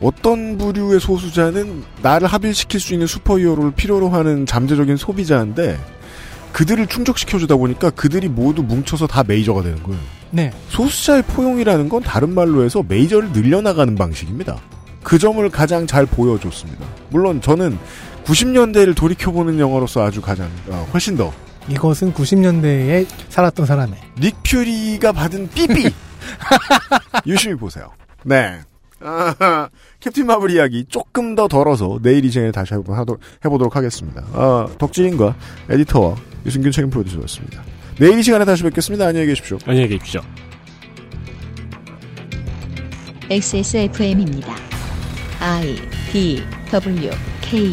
[SPEAKER 2] 어떤 부류의 소수자는 나를 합일시킬 수 있는 슈퍼히어로를 필요로 하는 잠재적인 소비자인데 그들을 충족시켜주다 보니까 그들이 모두 뭉쳐서 다 메이저가 되는 거예요.
[SPEAKER 4] 네.
[SPEAKER 2] 소수자의 포용이라는 건 다른 말로 해서 메이저를 늘려나가는 방식입니다. 그 점을 가장 잘 보여줬습니다. 물론 저는 90년대를 돌이켜보는 영화로서 아주 가장 어, 훨씬 더
[SPEAKER 4] 이것은 90년대에 살았던 사람의
[SPEAKER 2] 닉 퓨리가 받은 삐삐 유심히 보세요. 네. 아, 캡틴 마블 이야기 조금 더 덜어서 내일 이 시간에 다시 해보, 하도, 해보도록 하겠습니다. 아, 덕질인과 에디터와 유승균 책임 프로듀서였습니다. 내일 이 시간에 다시 뵙겠습니다. 안녕히 계십시오.
[SPEAKER 3] 안녕히 계십시오.
[SPEAKER 1] XSFM입니다. I D W K